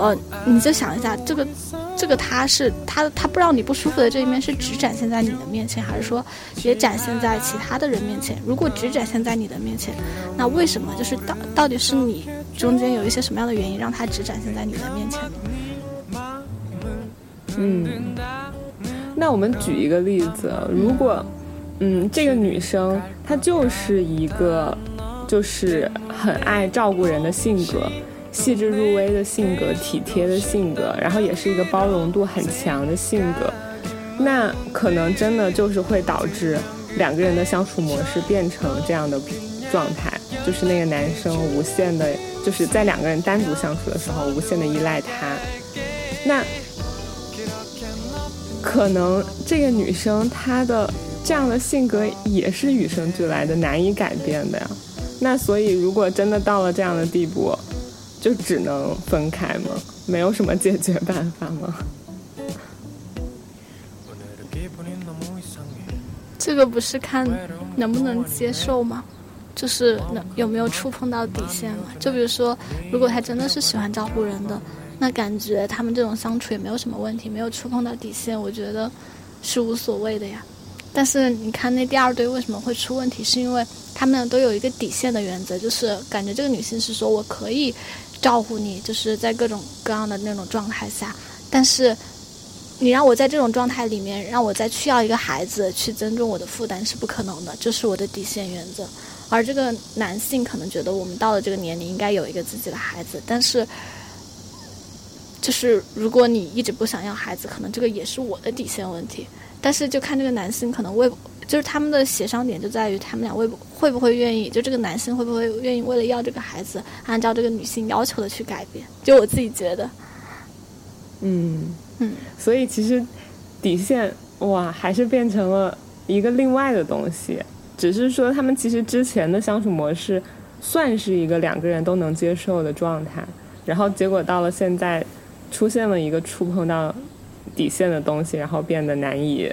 呃，你就想一下，这个，这个他是他他不让你不舒服的这一面是只展现在你的面前，还是说也展现在其他的人面前？如果只展现在你的面前，那为什么就是到到底是你中间有一些什么样的原因让他只展现在你的面前
呢？嗯，那我们举一个例子，如果嗯这个女生她就是一个就是很爱照顾人的性格。细致入微的性格，体贴的性格，然后也是一个包容度很强的性格，那可能真的就是会导致两个人的相处模式变成这样的状态，就是那个男生无限的，就是在两个人单独相处的时候无限的依赖他，那可能这个女生她的这样的性格也是与生俱来的，难以改变的呀。那所以如果真的到了这样的地步，就只能分开吗？没有什么解决办法吗？
这个不是看能不能接受吗？就是能有没有触碰到底线嘛？就比如说，如果他真的是喜欢照顾人的，那感觉他们这种相处也没有什么问题，没有触碰到底线，我觉得是无所谓的呀。但是你看那第二对为什么会出问题？是因为他们都有一个底线的原则，就是感觉这个女性是说我可以。照顾你，就是在各种各样的那种状态下，但是你让我在这种状态里面，让我再去要一个孩子去增重我的负担是不可能的，这是我的底线原则。而这个男性可能觉得我们到了这个年龄应该有一个自己的孩子，但是就是如果你一直不想要孩子，可能这个也是我的底线问题。但是就看这个男性可能为。就是他们的协商点就在于他们俩会会不会愿意，就这个男性会不会愿意为了要这个孩子，按照这个女性要求的去改变？就我自己觉得，
嗯
嗯，
所以其实底线哇，还是变成了一个另外的东西。只是说他们其实之前的相处模式算是一个两个人都能接受的状态，然后结果到了现在出现了一个触碰到底线的东西，然后变得难以。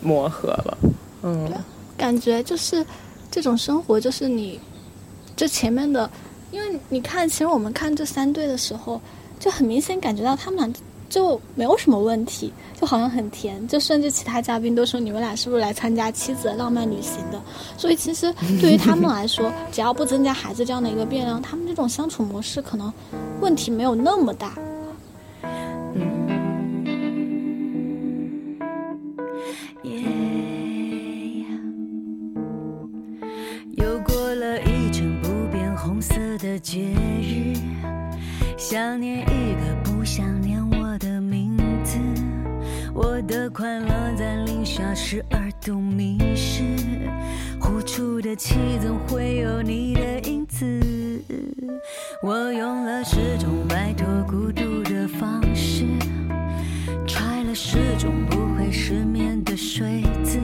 磨合了，嗯，
感觉就是这种生活，就是你这前面的，因为你看，其实我们看这三对的时候，就很明显感觉到他们俩就没有什么问题，就好像很甜，就甚至其他嘉宾都说你们俩是不是来参加妻子的浪漫旅行的？所以其实对于他们来说，只要不增加孩子这样的一个变量，他们这种相处模式可能问题没有那么大。
嗯的节日，想念一个不想念我的名字，我的快乐在零下十二度迷失，呼出的气总会有你的影子。我用了十种摆脱孤独的方式，揣了十种不会失眠的睡姿。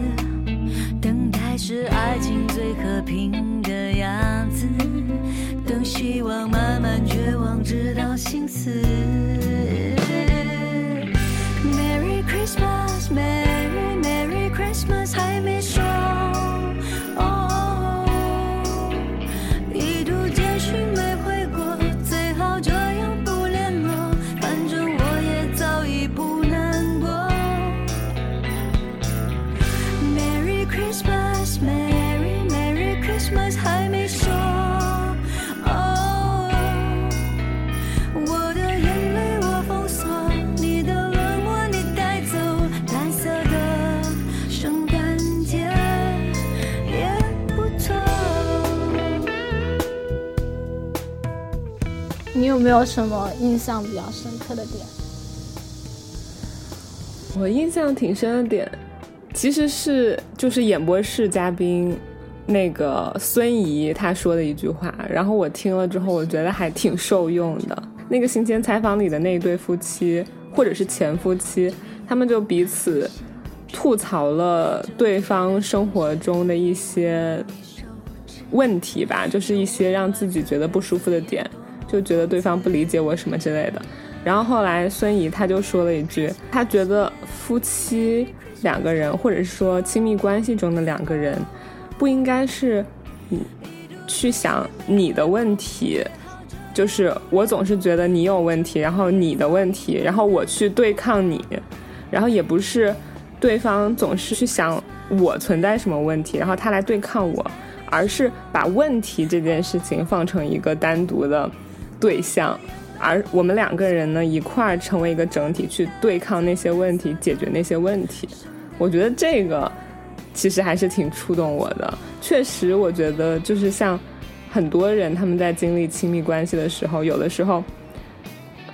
等待是爱情最和平的样子，等希望慢慢绝望，直到心死。Merry Christmas, 没
有什么印象比较深刻的点？
我印象挺深的点，其实是就是演播室嘉宾那个孙怡她说的一句话，然后我听了之后，我觉得还挺受用的。那个行前采访里的那一对夫妻，或者是前夫妻，他们就彼此吐槽了对方生活中的一些问题吧，就是一些让自己觉得不舒服的点，就觉得对方不理解我什么之类的。然后后来孙怡她就说了一句，她觉得夫妻两个人，或者是说亲密关系中的两个人，不应该是嗯去想你的问题，就是我总是觉得你有问题，然后你的问题，然后我去对抗你，然后也不是对方总是去想我存在什么问题，然后他来对抗我，而是把问题这件事情放成一个单独的对象。而我们两个人呢，一块儿成为一个整体，去对抗那些问题，解决那些问题。我觉得这个其实还是挺触动我的。确实，我觉得就是像很多人他们在经历亲密关系的时候，有的时候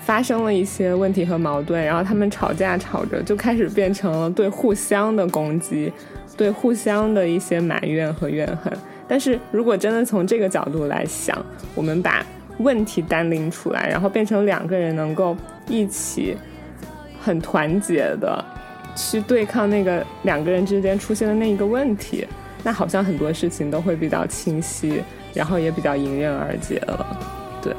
发生了一些问题和矛盾，然后他们吵架吵着就开始变成了对互相的攻击，对互相的一些埋怨和怨恨。但是如果真的从这个角度来想，我们把问题单拎出来，然后变成两个人能够一起很团结的去对抗那个两个人之间出现的那一个问题，那好像很多事情都会比较清晰，然后也比较迎刃而解了。对，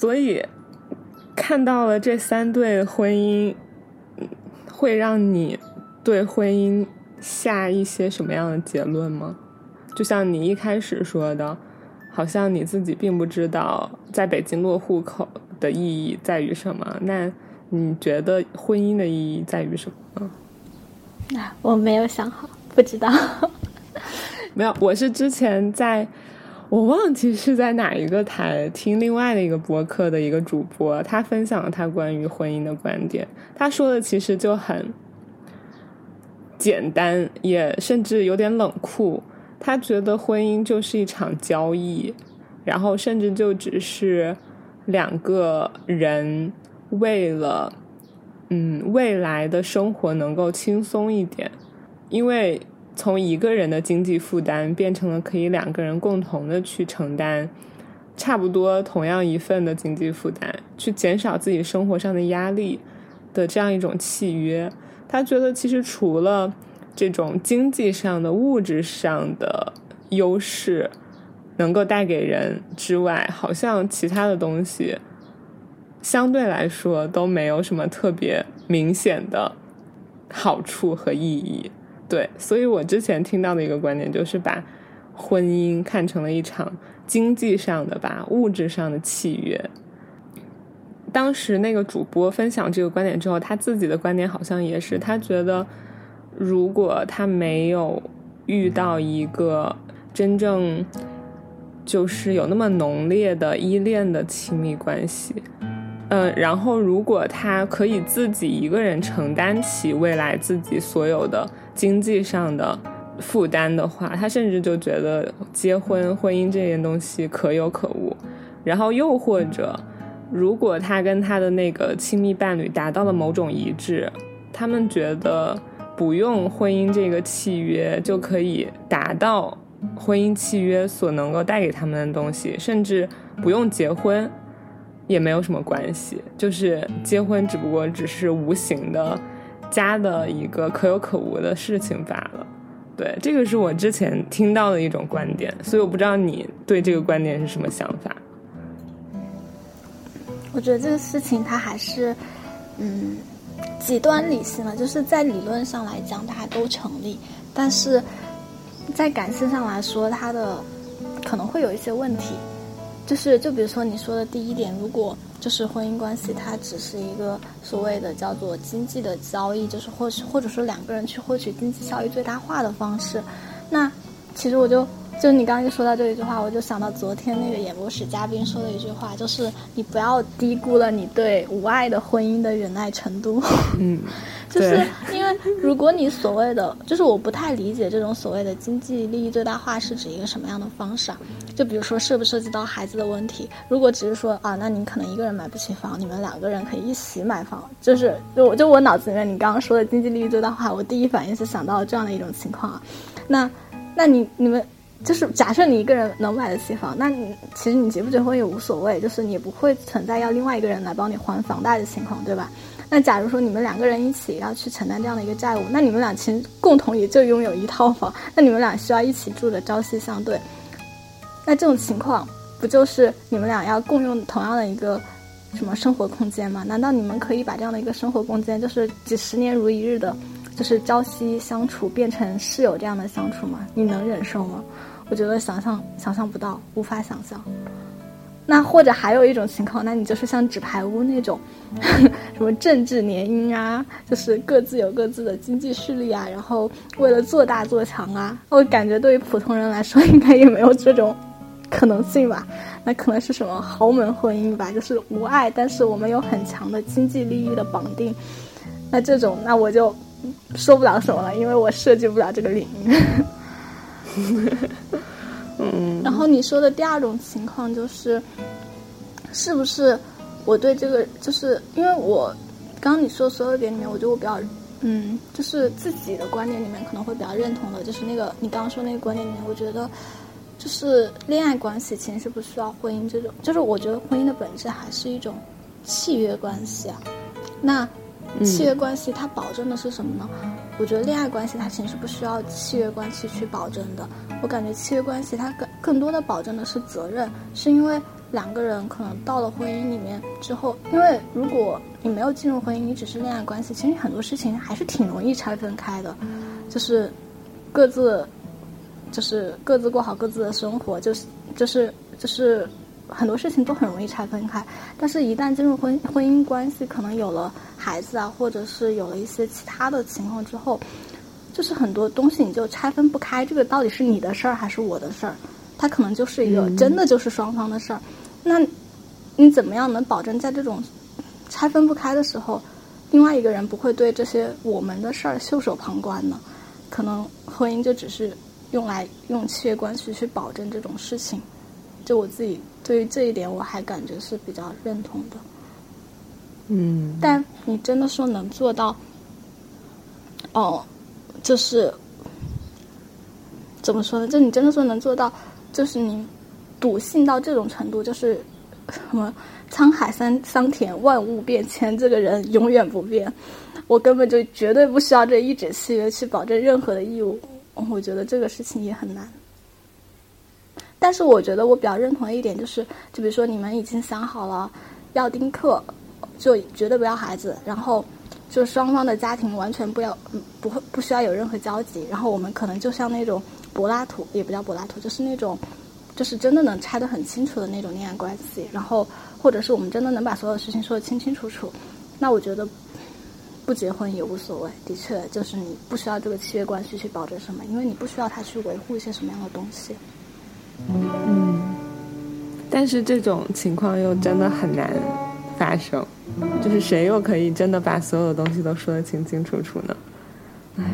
所以看到了这三对婚姻，嗯会让你对婚姻下一些什么样的结论吗？就像你一开始说的，好像你自己并不知道在北京落户口的意义在于什么。那你觉得婚姻的意义在于什么呢？
那我没有想好，不知道。
没有，我是之前在，我忘记是在哪一个台听另外的一个播客的一个主播，他分享了他关于婚姻的观点。他说的其实就很简单，也甚至有点冷酷。他觉得婚姻就是一场交易，然后甚至就只是两个人为了嗯未来的生活能够轻松一点，因为从一个人的经济负担变成了可以两个人共同的去承担差不多同样一份的经济负担，去减少自己生活上的压力的这样一种契约。他觉得其实除了这种经济上的、物质上的优势能够带给人之外，好像其他的东西相对来说都没有什么特别明显的好处和意义。对，所以我之前听到的一个观点就是把婚姻看成了一场经济上的吧，物质上的契约。当时那个主播分享这个观点之后，他自己的观点好像也是，他觉得如果他没有遇到一个真正就是有那么浓烈的依恋的亲密关系，嗯，然后如果他可以自己一个人承担起未来自己所有的。经济上的负担的话，他甚至就觉得结婚、婚姻这件东西可有可无。然后又或者，如果他跟他的那个亲密伴侣达到了某种一致，他们觉得不用婚姻这个契约就可以达到婚姻契约所能够带给他们的东西，甚至不用结婚也没有什么关系。就是结婚只不过只是无形的。家的一个可有可无的事情罢了，对，这个是我之前听到的一种观点，所以我不知道你对这个观点是什么想法。
我觉得这个事情它还是，嗯，极端理性的，就是在理论上来讲它都成立，但是在感性上来说，它的可能会有一些问题，就是就比如说你说的第一点，如果。就是婚姻关系，它只是一个所谓的叫做经济的交易，就是获取或者说两个人去获取经济效益最大化的方式。那其实我就就你刚刚一说到这一句话，我就想到昨天那个演播室嘉宾说的一句话，就是你不要低估了你对无爱的婚姻的忍耐程度。
嗯。
就是因为，如果你所谓的，就是我不太理解这种所谓的经济利益最大化是指一个什么样的方式啊？就比如说涉不涉及到孩子的问题？如果只是说啊，那你可能一个人买不起房，你们两个人可以一起买房，就是就我就我脑子里面你刚刚说的经济利益最大化，我第一反应是想到这样的一种情况啊。那那你你们就是假设你一个人能买得起房，那你其实你结不结婚也无所谓，就是你不会存在要另外一个人来帮你还房贷的情况，对吧？那假如说你们两个人一起要去承担这样的一个债务，那你们俩其实共同也就拥有一套房，那你们俩需要一起住的朝夕相对。那这种情况不就是你们俩要共用同样的一个什么生活空间吗？难道你们可以把这样的一个生活空间，就是几十年如一日的，就是朝夕相处，变成室友这样的相处吗？你能忍受吗？我觉得想象想象不到，无法想象。那或者还有一种情况，那你就是像纸牌屋那种，什么政治联姻啊，就是各自有各自的经济势力啊，然后为了做大做强啊，我感觉对于普通人来说，应该也没有这种可能性吧。那可能是什么豪门婚姻吧，就是无爱，但是我们有很强的经济利益的绑定。那这种，那我就说不了什么了，因为我涉及不了这个领域。
嗯，
然后你说的第二种情况就是，是不是我对这个，就是因为我刚刚你说所有点里面，我觉得我比较，嗯，就是自己的观点里面可能会比较认同的，就是那个你刚刚说那个观点里面，我觉得就是恋爱关系其实是不需要婚姻这种，就是我觉得婚姻的本质还是一种契约关系啊。那契约关系它保证的是什么呢？我觉得恋爱关系它其实是不需要契约关系去保证的。我感觉契约关系它更更多的保证的是责任，是因为两个人可能到了婚姻里面之后，因为如果你没有进入婚姻，你只是恋爱关系，其实很多事情还是挺容易拆分开的，就是各自就是各自过好各自的生活，就是就是就是很多事情都很容易拆分开。但是，一旦进入婚婚姻关系，可能有了孩子啊，或者是有了一些其他的情况之后。就是很多东西你就拆分不开，这个到底是你的事儿还是我的事儿？它可能就是一个真的就是双方的事儿。那你怎么样能保证在这种拆分不开的时候，另外一个人不会对这些我们的事儿袖手旁观呢？可能婚姻就只是用来用契约关系去保证这种事情。就我自己对于这一点，我还感觉是比较认同的。
嗯，
但你真的说能做到？哦。就是怎么说呢？就你真的说能做到，就是你笃信到这种程度，就是什么沧海桑桑田，万物变迁，这个人永远不变。我根本就绝对不需要这一纸契约去保证任何的义务。我觉得这个事情也很难。但是我觉得我比较认同的一点就是，就比如说你们已经想好了要丁克，就绝对不要孩子，然后就双方的家庭完全不要，不会不需要有任何交集，然后我们可能就像那种柏拉图，也不叫柏拉图，就是那种，就是真的能拆得很清楚的那种恋爱关系，然后或者是我们真的能把所有事情说得清清楚楚，那我觉得不结婚也无所谓。的确，就是你不需要这个契约关系去保证什么，因为你不需要他去维护一些什么样的东西。
嗯，但是这种情况又真的很难发生，就是谁又可以真的把所有的东西都说得清清楚楚呢？唉，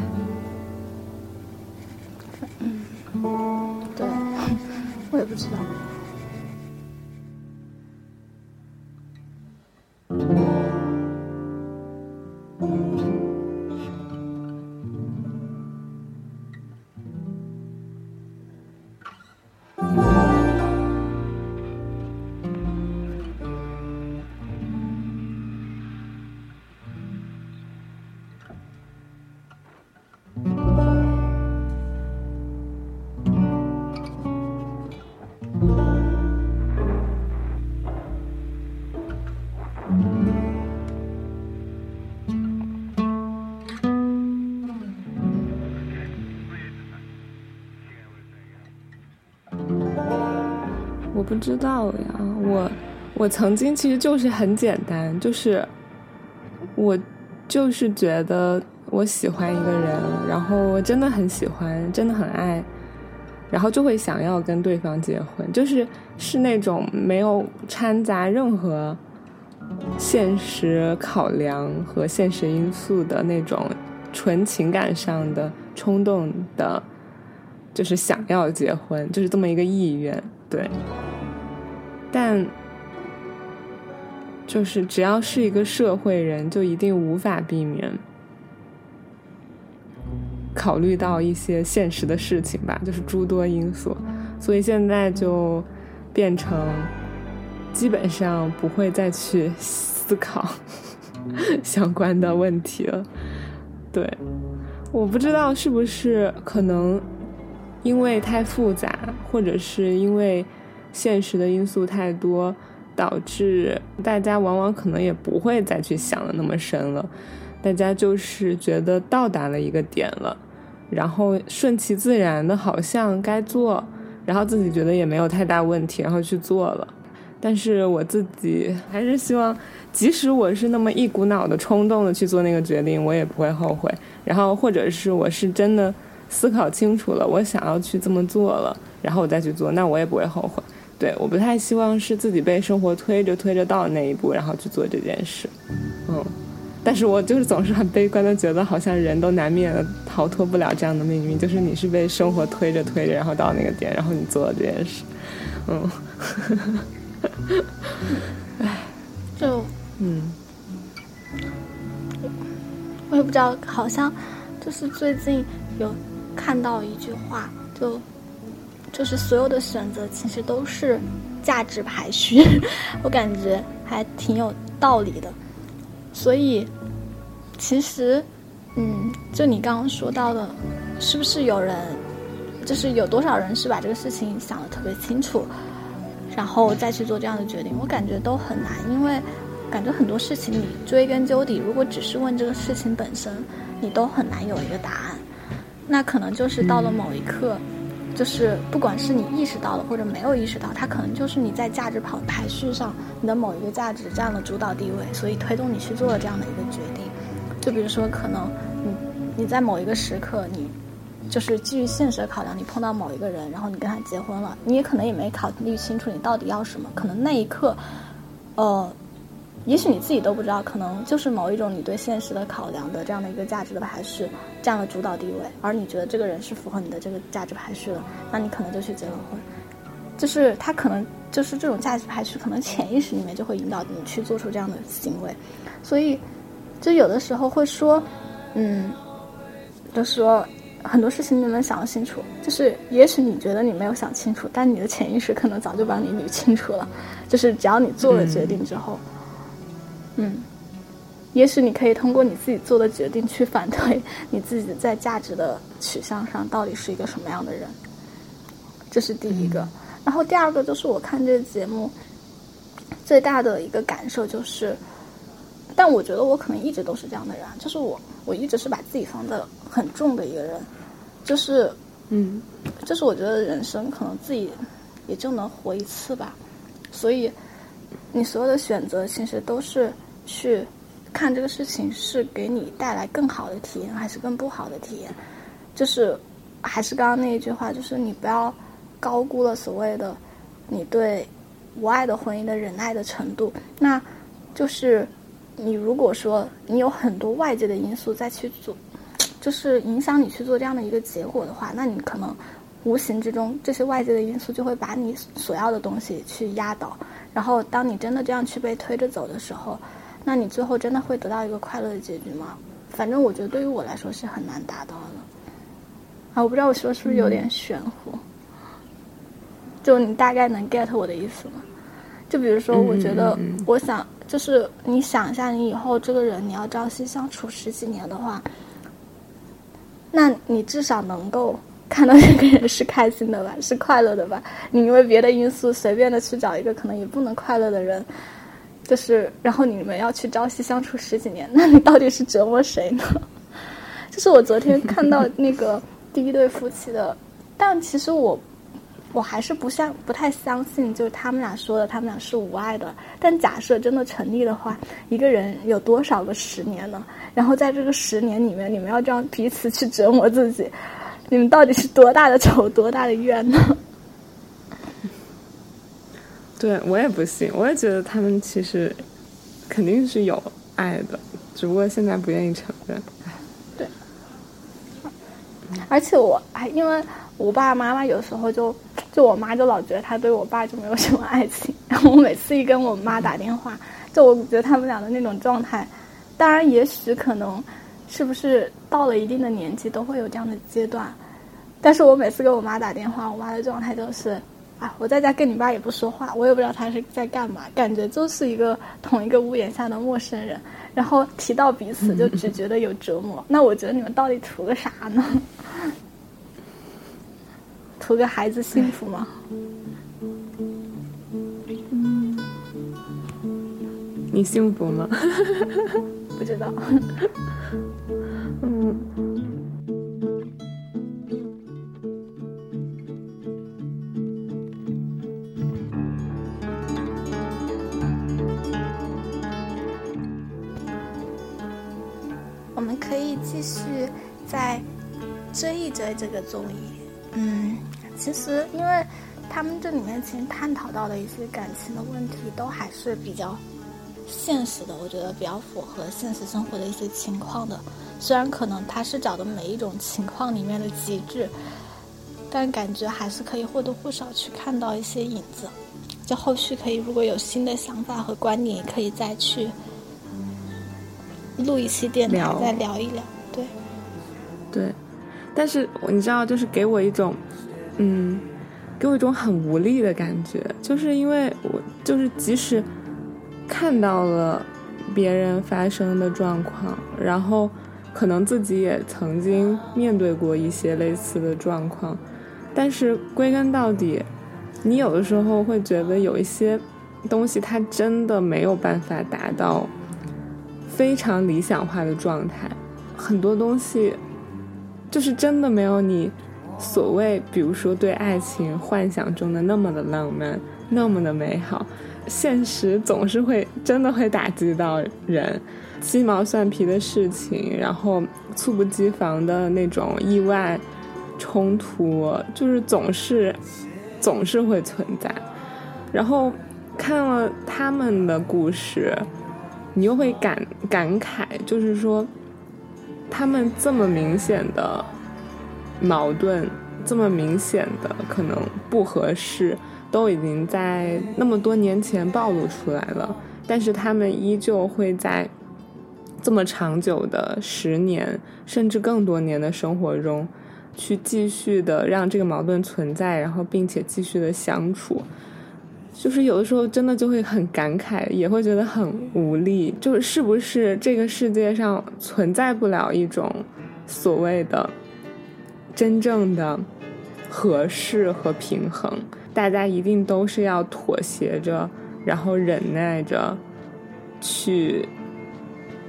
嗯，对，我也不知道。
不知道呀，我我曾经其实就是很简单，就是我就是觉得我喜欢一个人，然后我真的很喜欢，真的很爱，然后就会想要跟对方结婚，就是是那种没有掺杂任何现实考量和现实因素的那种纯情感上的冲动的，就是想要结婚，就是这么一个意愿，对。但，就是只要是一个社会人，就一定无法避免考虑到一些现实的事情吧，就是诸多因素，所以现在就变成基本上不会再去思考 相关的问题了。对，我不知道是不是可能因为太复杂，或者是因为。现实的因素太多，导致大家往往可能也不会再去想的那么深了。大家就是觉得到达了一个点了，然后顺其自然的，好像该做，然后自己觉得也没有太大问题，然后去做了。但是我自己还是希望，即使我是那么一股脑的冲动的去做那个决定，我也不会后悔。然后或者是我是真的思考清楚了，我想要去这么做了，然后我再去做，那我也不会后悔。对，我不太希望是自己被生活推着推着到那一步，然后去做这件事。嗯，但是我就是总是很悲观的觉得，好像人都难免逃脱不了这样的命运，就是你是被生活推着推着，然后到那个点，然后你做了这件事。嗯，
唉，就嗯，我也不知道，好像就是最近有看到一句话，就。就是所有的选择其实都是价值排序，我感觉还挺有道理的。所以，其实，嗯，就你刚刚说到的，是不是有人，就是有多少人是把这个事情想得特别清楚，然后再去做这样的决定？我感觉都很难，因为感觉很多事情你追根究底，如果只是问这个事情本身，你都很难有一个答案。那可能就是到了某一刻。就是不管是你意识到了或者没有意识到，它可能就是你在价值排排序上，你的某一个价值占了主导地位，所以推动你去做了这样的一个决定。就比如说，可能你你在某一个时刻，你就是基于现实的考量，你碰到某一个人，然后你跟他结婚了，你也可能也没考虑清楚你到底要什么，可能那一刻，呃。也许你自己都不知道，可能就是某一种你对现实的考量的这样的一个价值的排序占了主导地位，而你觉得这个人是符合你的这个价值排序的，那你可能就去结了婚。就是他可能就是这种价值排序，可能潜意识里面就会引导你去做出这样的行为。所以，就有的时候会说，嗯，就说很多事情你能想得清楚，就是也许你觉得你没有想清楚，但你的潜意识可能早就帮你捋清楚了。就是只要你做了决定之后。也许你可以通过你自己做的决定去反推 你自己在价值的取向上到底是一个什么样的人，这是第一个。然后第二个就是我看这个节目最大的一个感受就是，但我觉得我可能一直都是这样的人啊，就是我我一直是把自己放的很重的一个人，就是
嗯。
就是我觉得人生可能自己也就能活一次吧，所以你所有的选择其实都是去看这个事情是给你带来更好的体验还是更不好的体验，就是还是刚刚那一句话，就是你不要高估了所谓的你对无爱的婚姻的忍耐的程度，那就是你如果说你有很多外界的因素再去做。就是影响你去做这样的一个结果的话，那你可能无形之中这些外界的因素就会把你所要的东西去压倒，然后当你真的这样去被推着走的时候，那你最后真的会得到一个快乐的结局吗？反正我觉得对于我来说是很难达到的。啊，我不知道我说是不是有点玄乎，就你大概能 get 我的意思吗？就比如说，我觉得我想就是你想一下，你以后这个人你要朝夕相处十几年的话，那你至少能够 看到这个人是开心的吧，是快乐的吧？你因为别的因素随便的去找一个可能也不能快乐的人，就是然后你们要去朝夕相处十几年，那你到底是折磨谁呢？就是我昨天看到那个 第一对夫妻的，但其实我我还是不相不太相信，就是他们俩说的他们俩是无爱的。但假设真的成立的话，一个人有多少个十年呢？然后在这个十年里面，你们要这样彼此去折磨自己，你们到底是多大的仇，多大的怨呢？
对我也不信，我也觉得他们其实肯定是有爱的，只不过现在不愿意承认。
对而且我还因为我爸爸妈妈有时候就就我妈就老觉得她对我爸就没有什么爱情，然后我每次一跟我妈打电话，就我觉得他们俩的那种状态，当然也许可能是不是到了一定的年纪都会有这样的阶段，但是我每次跟我妈打电话，我妈的状态就是。啊，我在家跟你爸也不说话，我也不知道他是在干嘛，感觉就是一个同一个屋檐下的陌生人。然后提到彼此，就只觉得有折磨。那我觉得你们到底图个啥呢？图个孩子幸福吗？
你幸福吗？
不知道。
嗯，
可以继续再追一追这个综艺。嗯，其实因为他们这里面其实探讨到的一些感情的问题，都还是比较现实的，我觉得比较符合现实生活的一些情况的。虽然可能他是找的每一种情况里面的极致，但感觉还是可以或多或少去看到一些影子。就后续可以如果有新的想法和观点，也可以再去录一期电台
聊
再聊一聊。对，
对。但是你知道，就是给我一种，嗯，给我一种很无力的感觉，就是因为我就是即使看到了别人发生的状况，然后可能自己也曾经面对过一些类似的状况，但是归根到底，你有的时候会觉得有一些东西它真的没有办法达到非常理想化的状态，很多东西就是真的没有你所谓，比如说对爱情幻想中的那么的浪漫，那么的美好。现实总是会真的会打击到人，鸡毛蒜皮的事情，然后猝不及防的那种意外冲突，就是总是总是会存在。然后看了他们的故事，你又会感感慨，就是说他们这么明显的矛盾，这么明显的可能不合适。都已经在那么多年前暴露出来了，但是他们依旧会在这么长久的十年甚至更多年的生活中，去继续的让这个矛盾存在，然后并且继续的相处。就是有的时候真的就会很感慨，也会觉得很无力。就是是不是这个世界上存在不了一种所谓的真正的合适和平衡？大家一定都是要妥协着，然后忍耐着，去，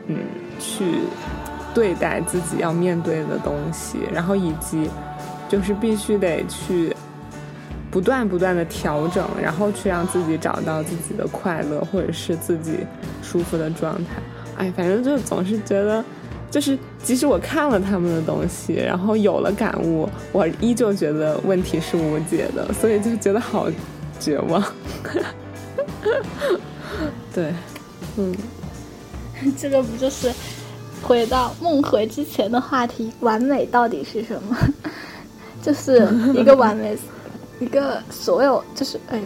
嗯，去对待自己要面对的东西，然后以及就是必须得去不断不断的调整，然后去让自己找到自己的快乐或者是自己舒服的状态。哎，反正就总是觉得。就是即使我看了他们的东西，然后有了感悟，我依旧觉得问题是无解的，所以就觉得好绝望。对，嗯，
这个不就是回到梦回之前的话题，完美到底是什么？就是一个完美，一个所有就是哎，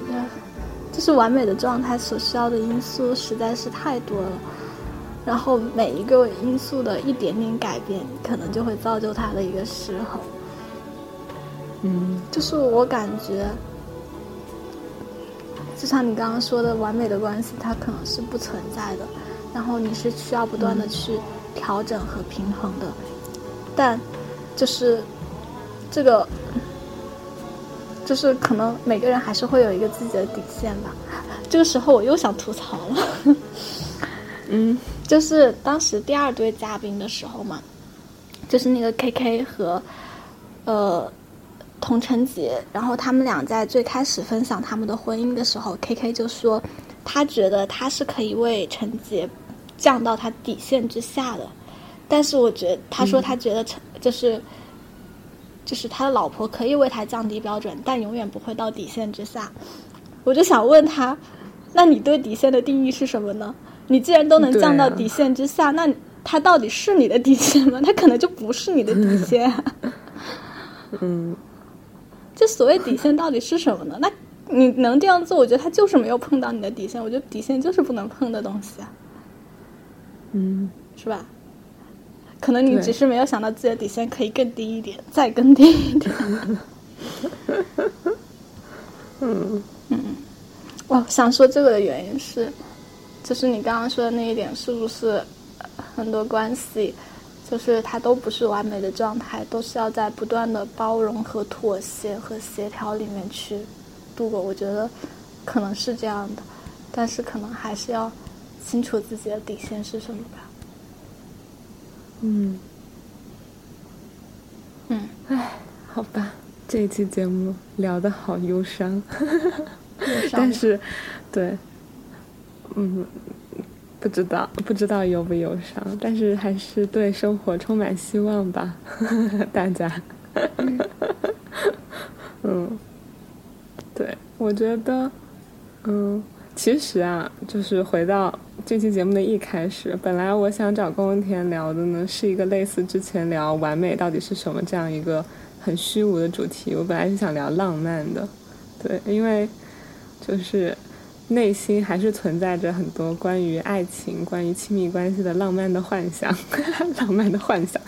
就是完美的状态所需要的因素实在是太多了。然后每一个因素的一点点改变，可能就会造就它的一个失衡。
嗯，
就是我感觉，就像你刚刚说的，完美的关系它可能是不存在的，然后你是需要不断的去调整和平衡的。但，就是这个，就是可能每个人还是会有一个自己的底线吧。这个时候我又想吐槽了。
嗯。
就是当时第二对嘉宾的时候嘛，就是那个 K K 和，呃，童晨杰，然后他们俩在最开始分享他们的婚姻的时候，K K 就说，他觉得他是可以为陈杰降到他底线之下的，但是我觉得他说他觉得陈就是，就是他的老婆可以为他降低标准，但永远不会到底线之下。我就想问他，那你对底线的定义是什么呢？你既然都能降到底线之下，那他到底是你的底线吗？他可能就不是你的底线。
嗯，
这所谓底线到底是什么呢？那你能这样做，我觉得他就是没有碰到你的底线。我觉得底线就是不能碰的东西啊。
嗯，
是吧？可能你只是没有想到自己的底线可以更低一点，再更低一点。
嗯
嗯，我想说这个的原因是。就是你刚刚说的那一点，是不是很多关系，就是它都不是完美的状态，都是要在不断的包容和妥协和协调里面去度过？我觉得可能是这样的，但是可能还是要清楚自己的底线是什么吧。
嗯，
嗯，
唉，好吧，这一期节目聊的好忧伤，但是，对。嗯，不知道，不知道忧不忧伤，但是还是对生活充满希望吧，大家。嗯，对，我觉得，嗯，其实啊，就是回到这期节目的一开始，本来我想找龚文田聊的呢，是一个类似之前聊完美到底是什么这样一个很虚无的主题。我本来是想聊浪漫的，对，因为就是。内心还是存在着很多关于爱情、关于亲密关系的浪漫的幻想，浪漫的幻想。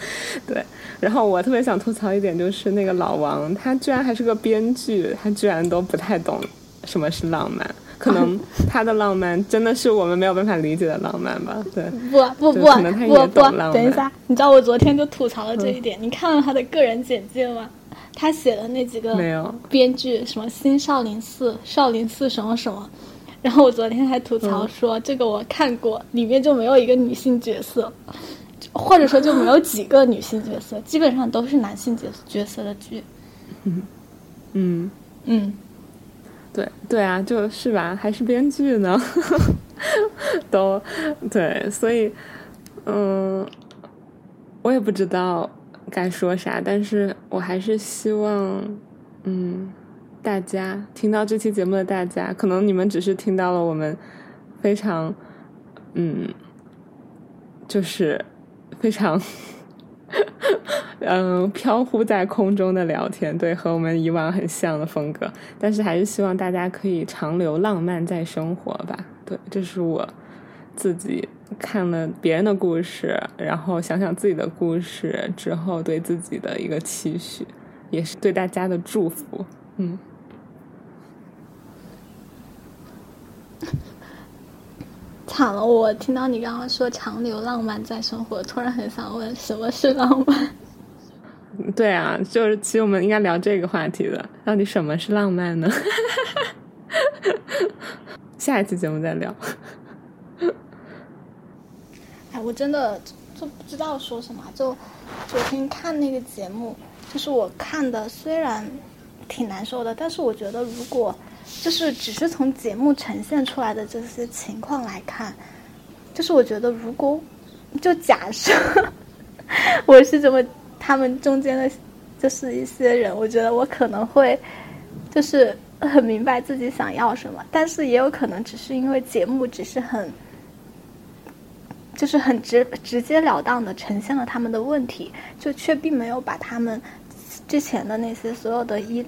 对，然后我特别想吐槽一点，就是那个老王，他居然还是个编剧，他居然都不太懂什么是浪漫。可能他的浪漫真的是我们没有办法理解的浪漫吧？对，
不不不不不，等一下，你知道我昨天就吐槽了这一点。你看了他的个人简介吗？他写的那几个
没有
编剧，什么新少林寺、少林寺什么什么。然后我昨天还吐槽说，这个我看过，里面就没有一个女性角色，或者说就没有几个女性角色，基本上都是男性角角色的剧。
嗯 嗯
嗯，
对对啊，就是吧，还是编剧呢，都对，所以嗯，我也不知道该说啥，但是我还是希望嗯。大家听到这期节目的大家，可能你们只是听到了我们非常，嗯，就是非常，嗯，飘忽在空中的聊天，对，和我们以往很像的风格。但是还是希望大家可以长留浪漫在生活吧。对，这是我自己看了别人的故事，然后想想自己的故事之后对自己的一个期许，也是对大家的祝福。嗯。
惨了！我听到你刚刚说“长留浪漫在生活”，突然很想问，什么是浪漫？
对啊，就是其实我们应该聊这个话题的，到底什么是浪漫呢？下一期节目再聊。
哎，我真的就不知道说什么。就昨天看那个节目，就是我看的，虽然挺难受的，但是我觉得如果就是只是从节目呈现出来的这些情况来看，就是我觉得如果就假设 我是这么他们中间的，就是一些人，我觉得我可能会就是很明白自己想要什么，但是也有可能只是因为节目只是很。就是很直直截了当的呈现了他们的问题，就却并没有把他们之前的那些所有的依，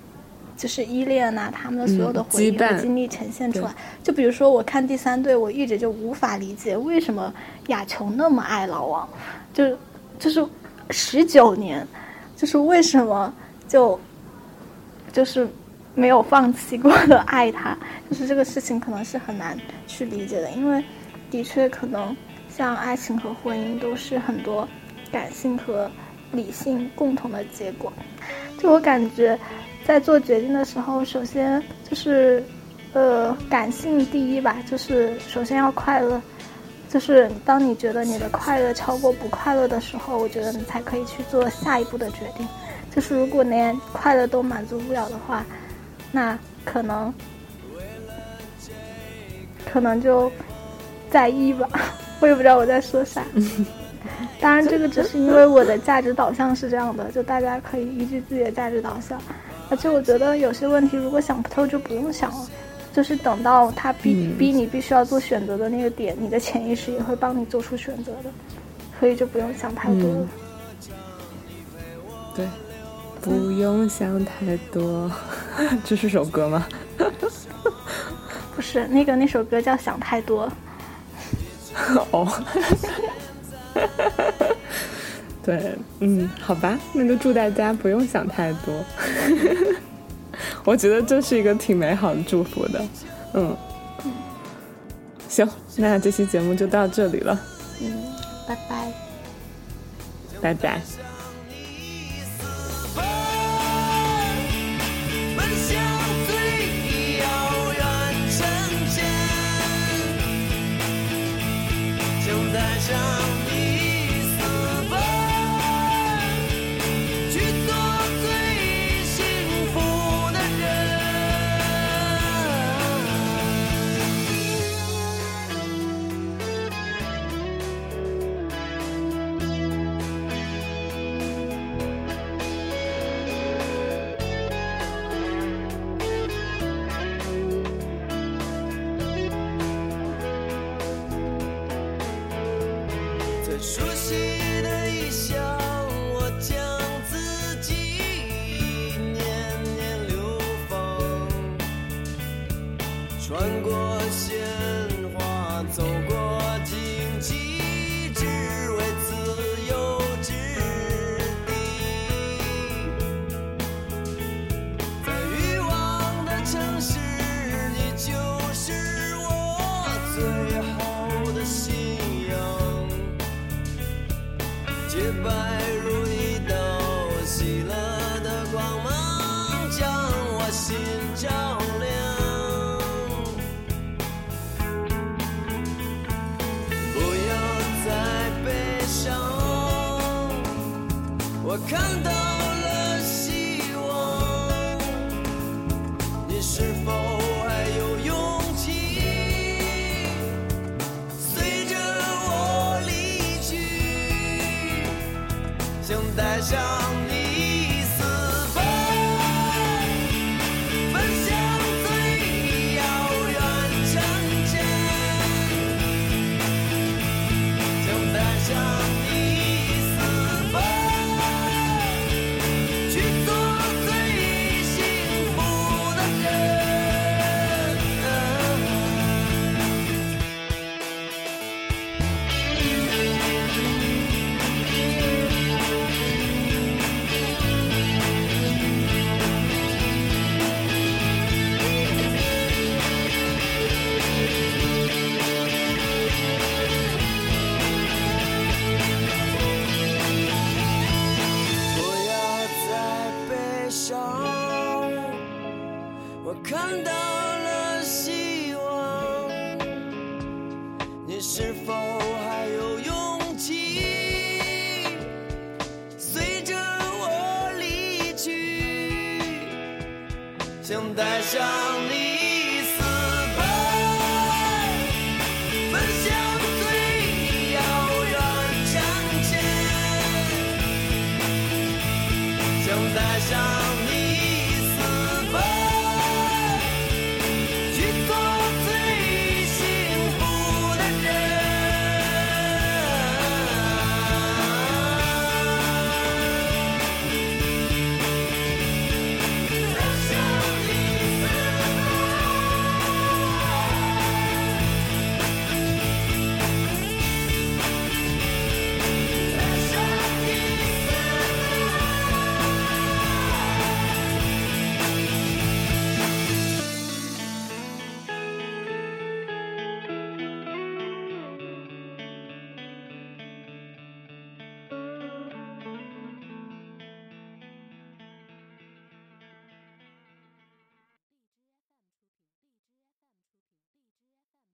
就是依恋呐，他们的所有的回忆和经历呈现出来。就比如说，我看第三对，我一直就无法理解为什么亚琼那么爱老王，就就是十九年，就是为什么就就是没有放弃过的爱他，就是这个事情可能是很难去理解的，因为的确可能。像爱情和婚姻都是很多感性和理性共同的结果。就我感觉，在做决定的时候，首先就是呃感性第一吧，就是首先要快乐。就是当你觉得你的快乐超过不快乐的时候，我觉得你才可以去做下一步的决定。就是如果连快乐都满足不了的话，那可能可能就在意吧。我也不知道我在说啥，当然这个只是因为我的价值导向是这样的，就大家可以依据自己的价值导向。而且我觉得有些问题如果想不透就不用想了，就是等到他逼逼你必须要做选择的那个点，你的潜意识也会帮你做出选择的，所以就不用想太多了。
对，不用想太多，这是首歌吗？
不是，那个那首歌叫《想太多》。
哦，对，嗯，好吧，那就祝大家不用想太多。我觉得这是一个挺美好的祝福的。嗯。行，那这期节目就到这里了。
嗯。拜拜。
拜拜。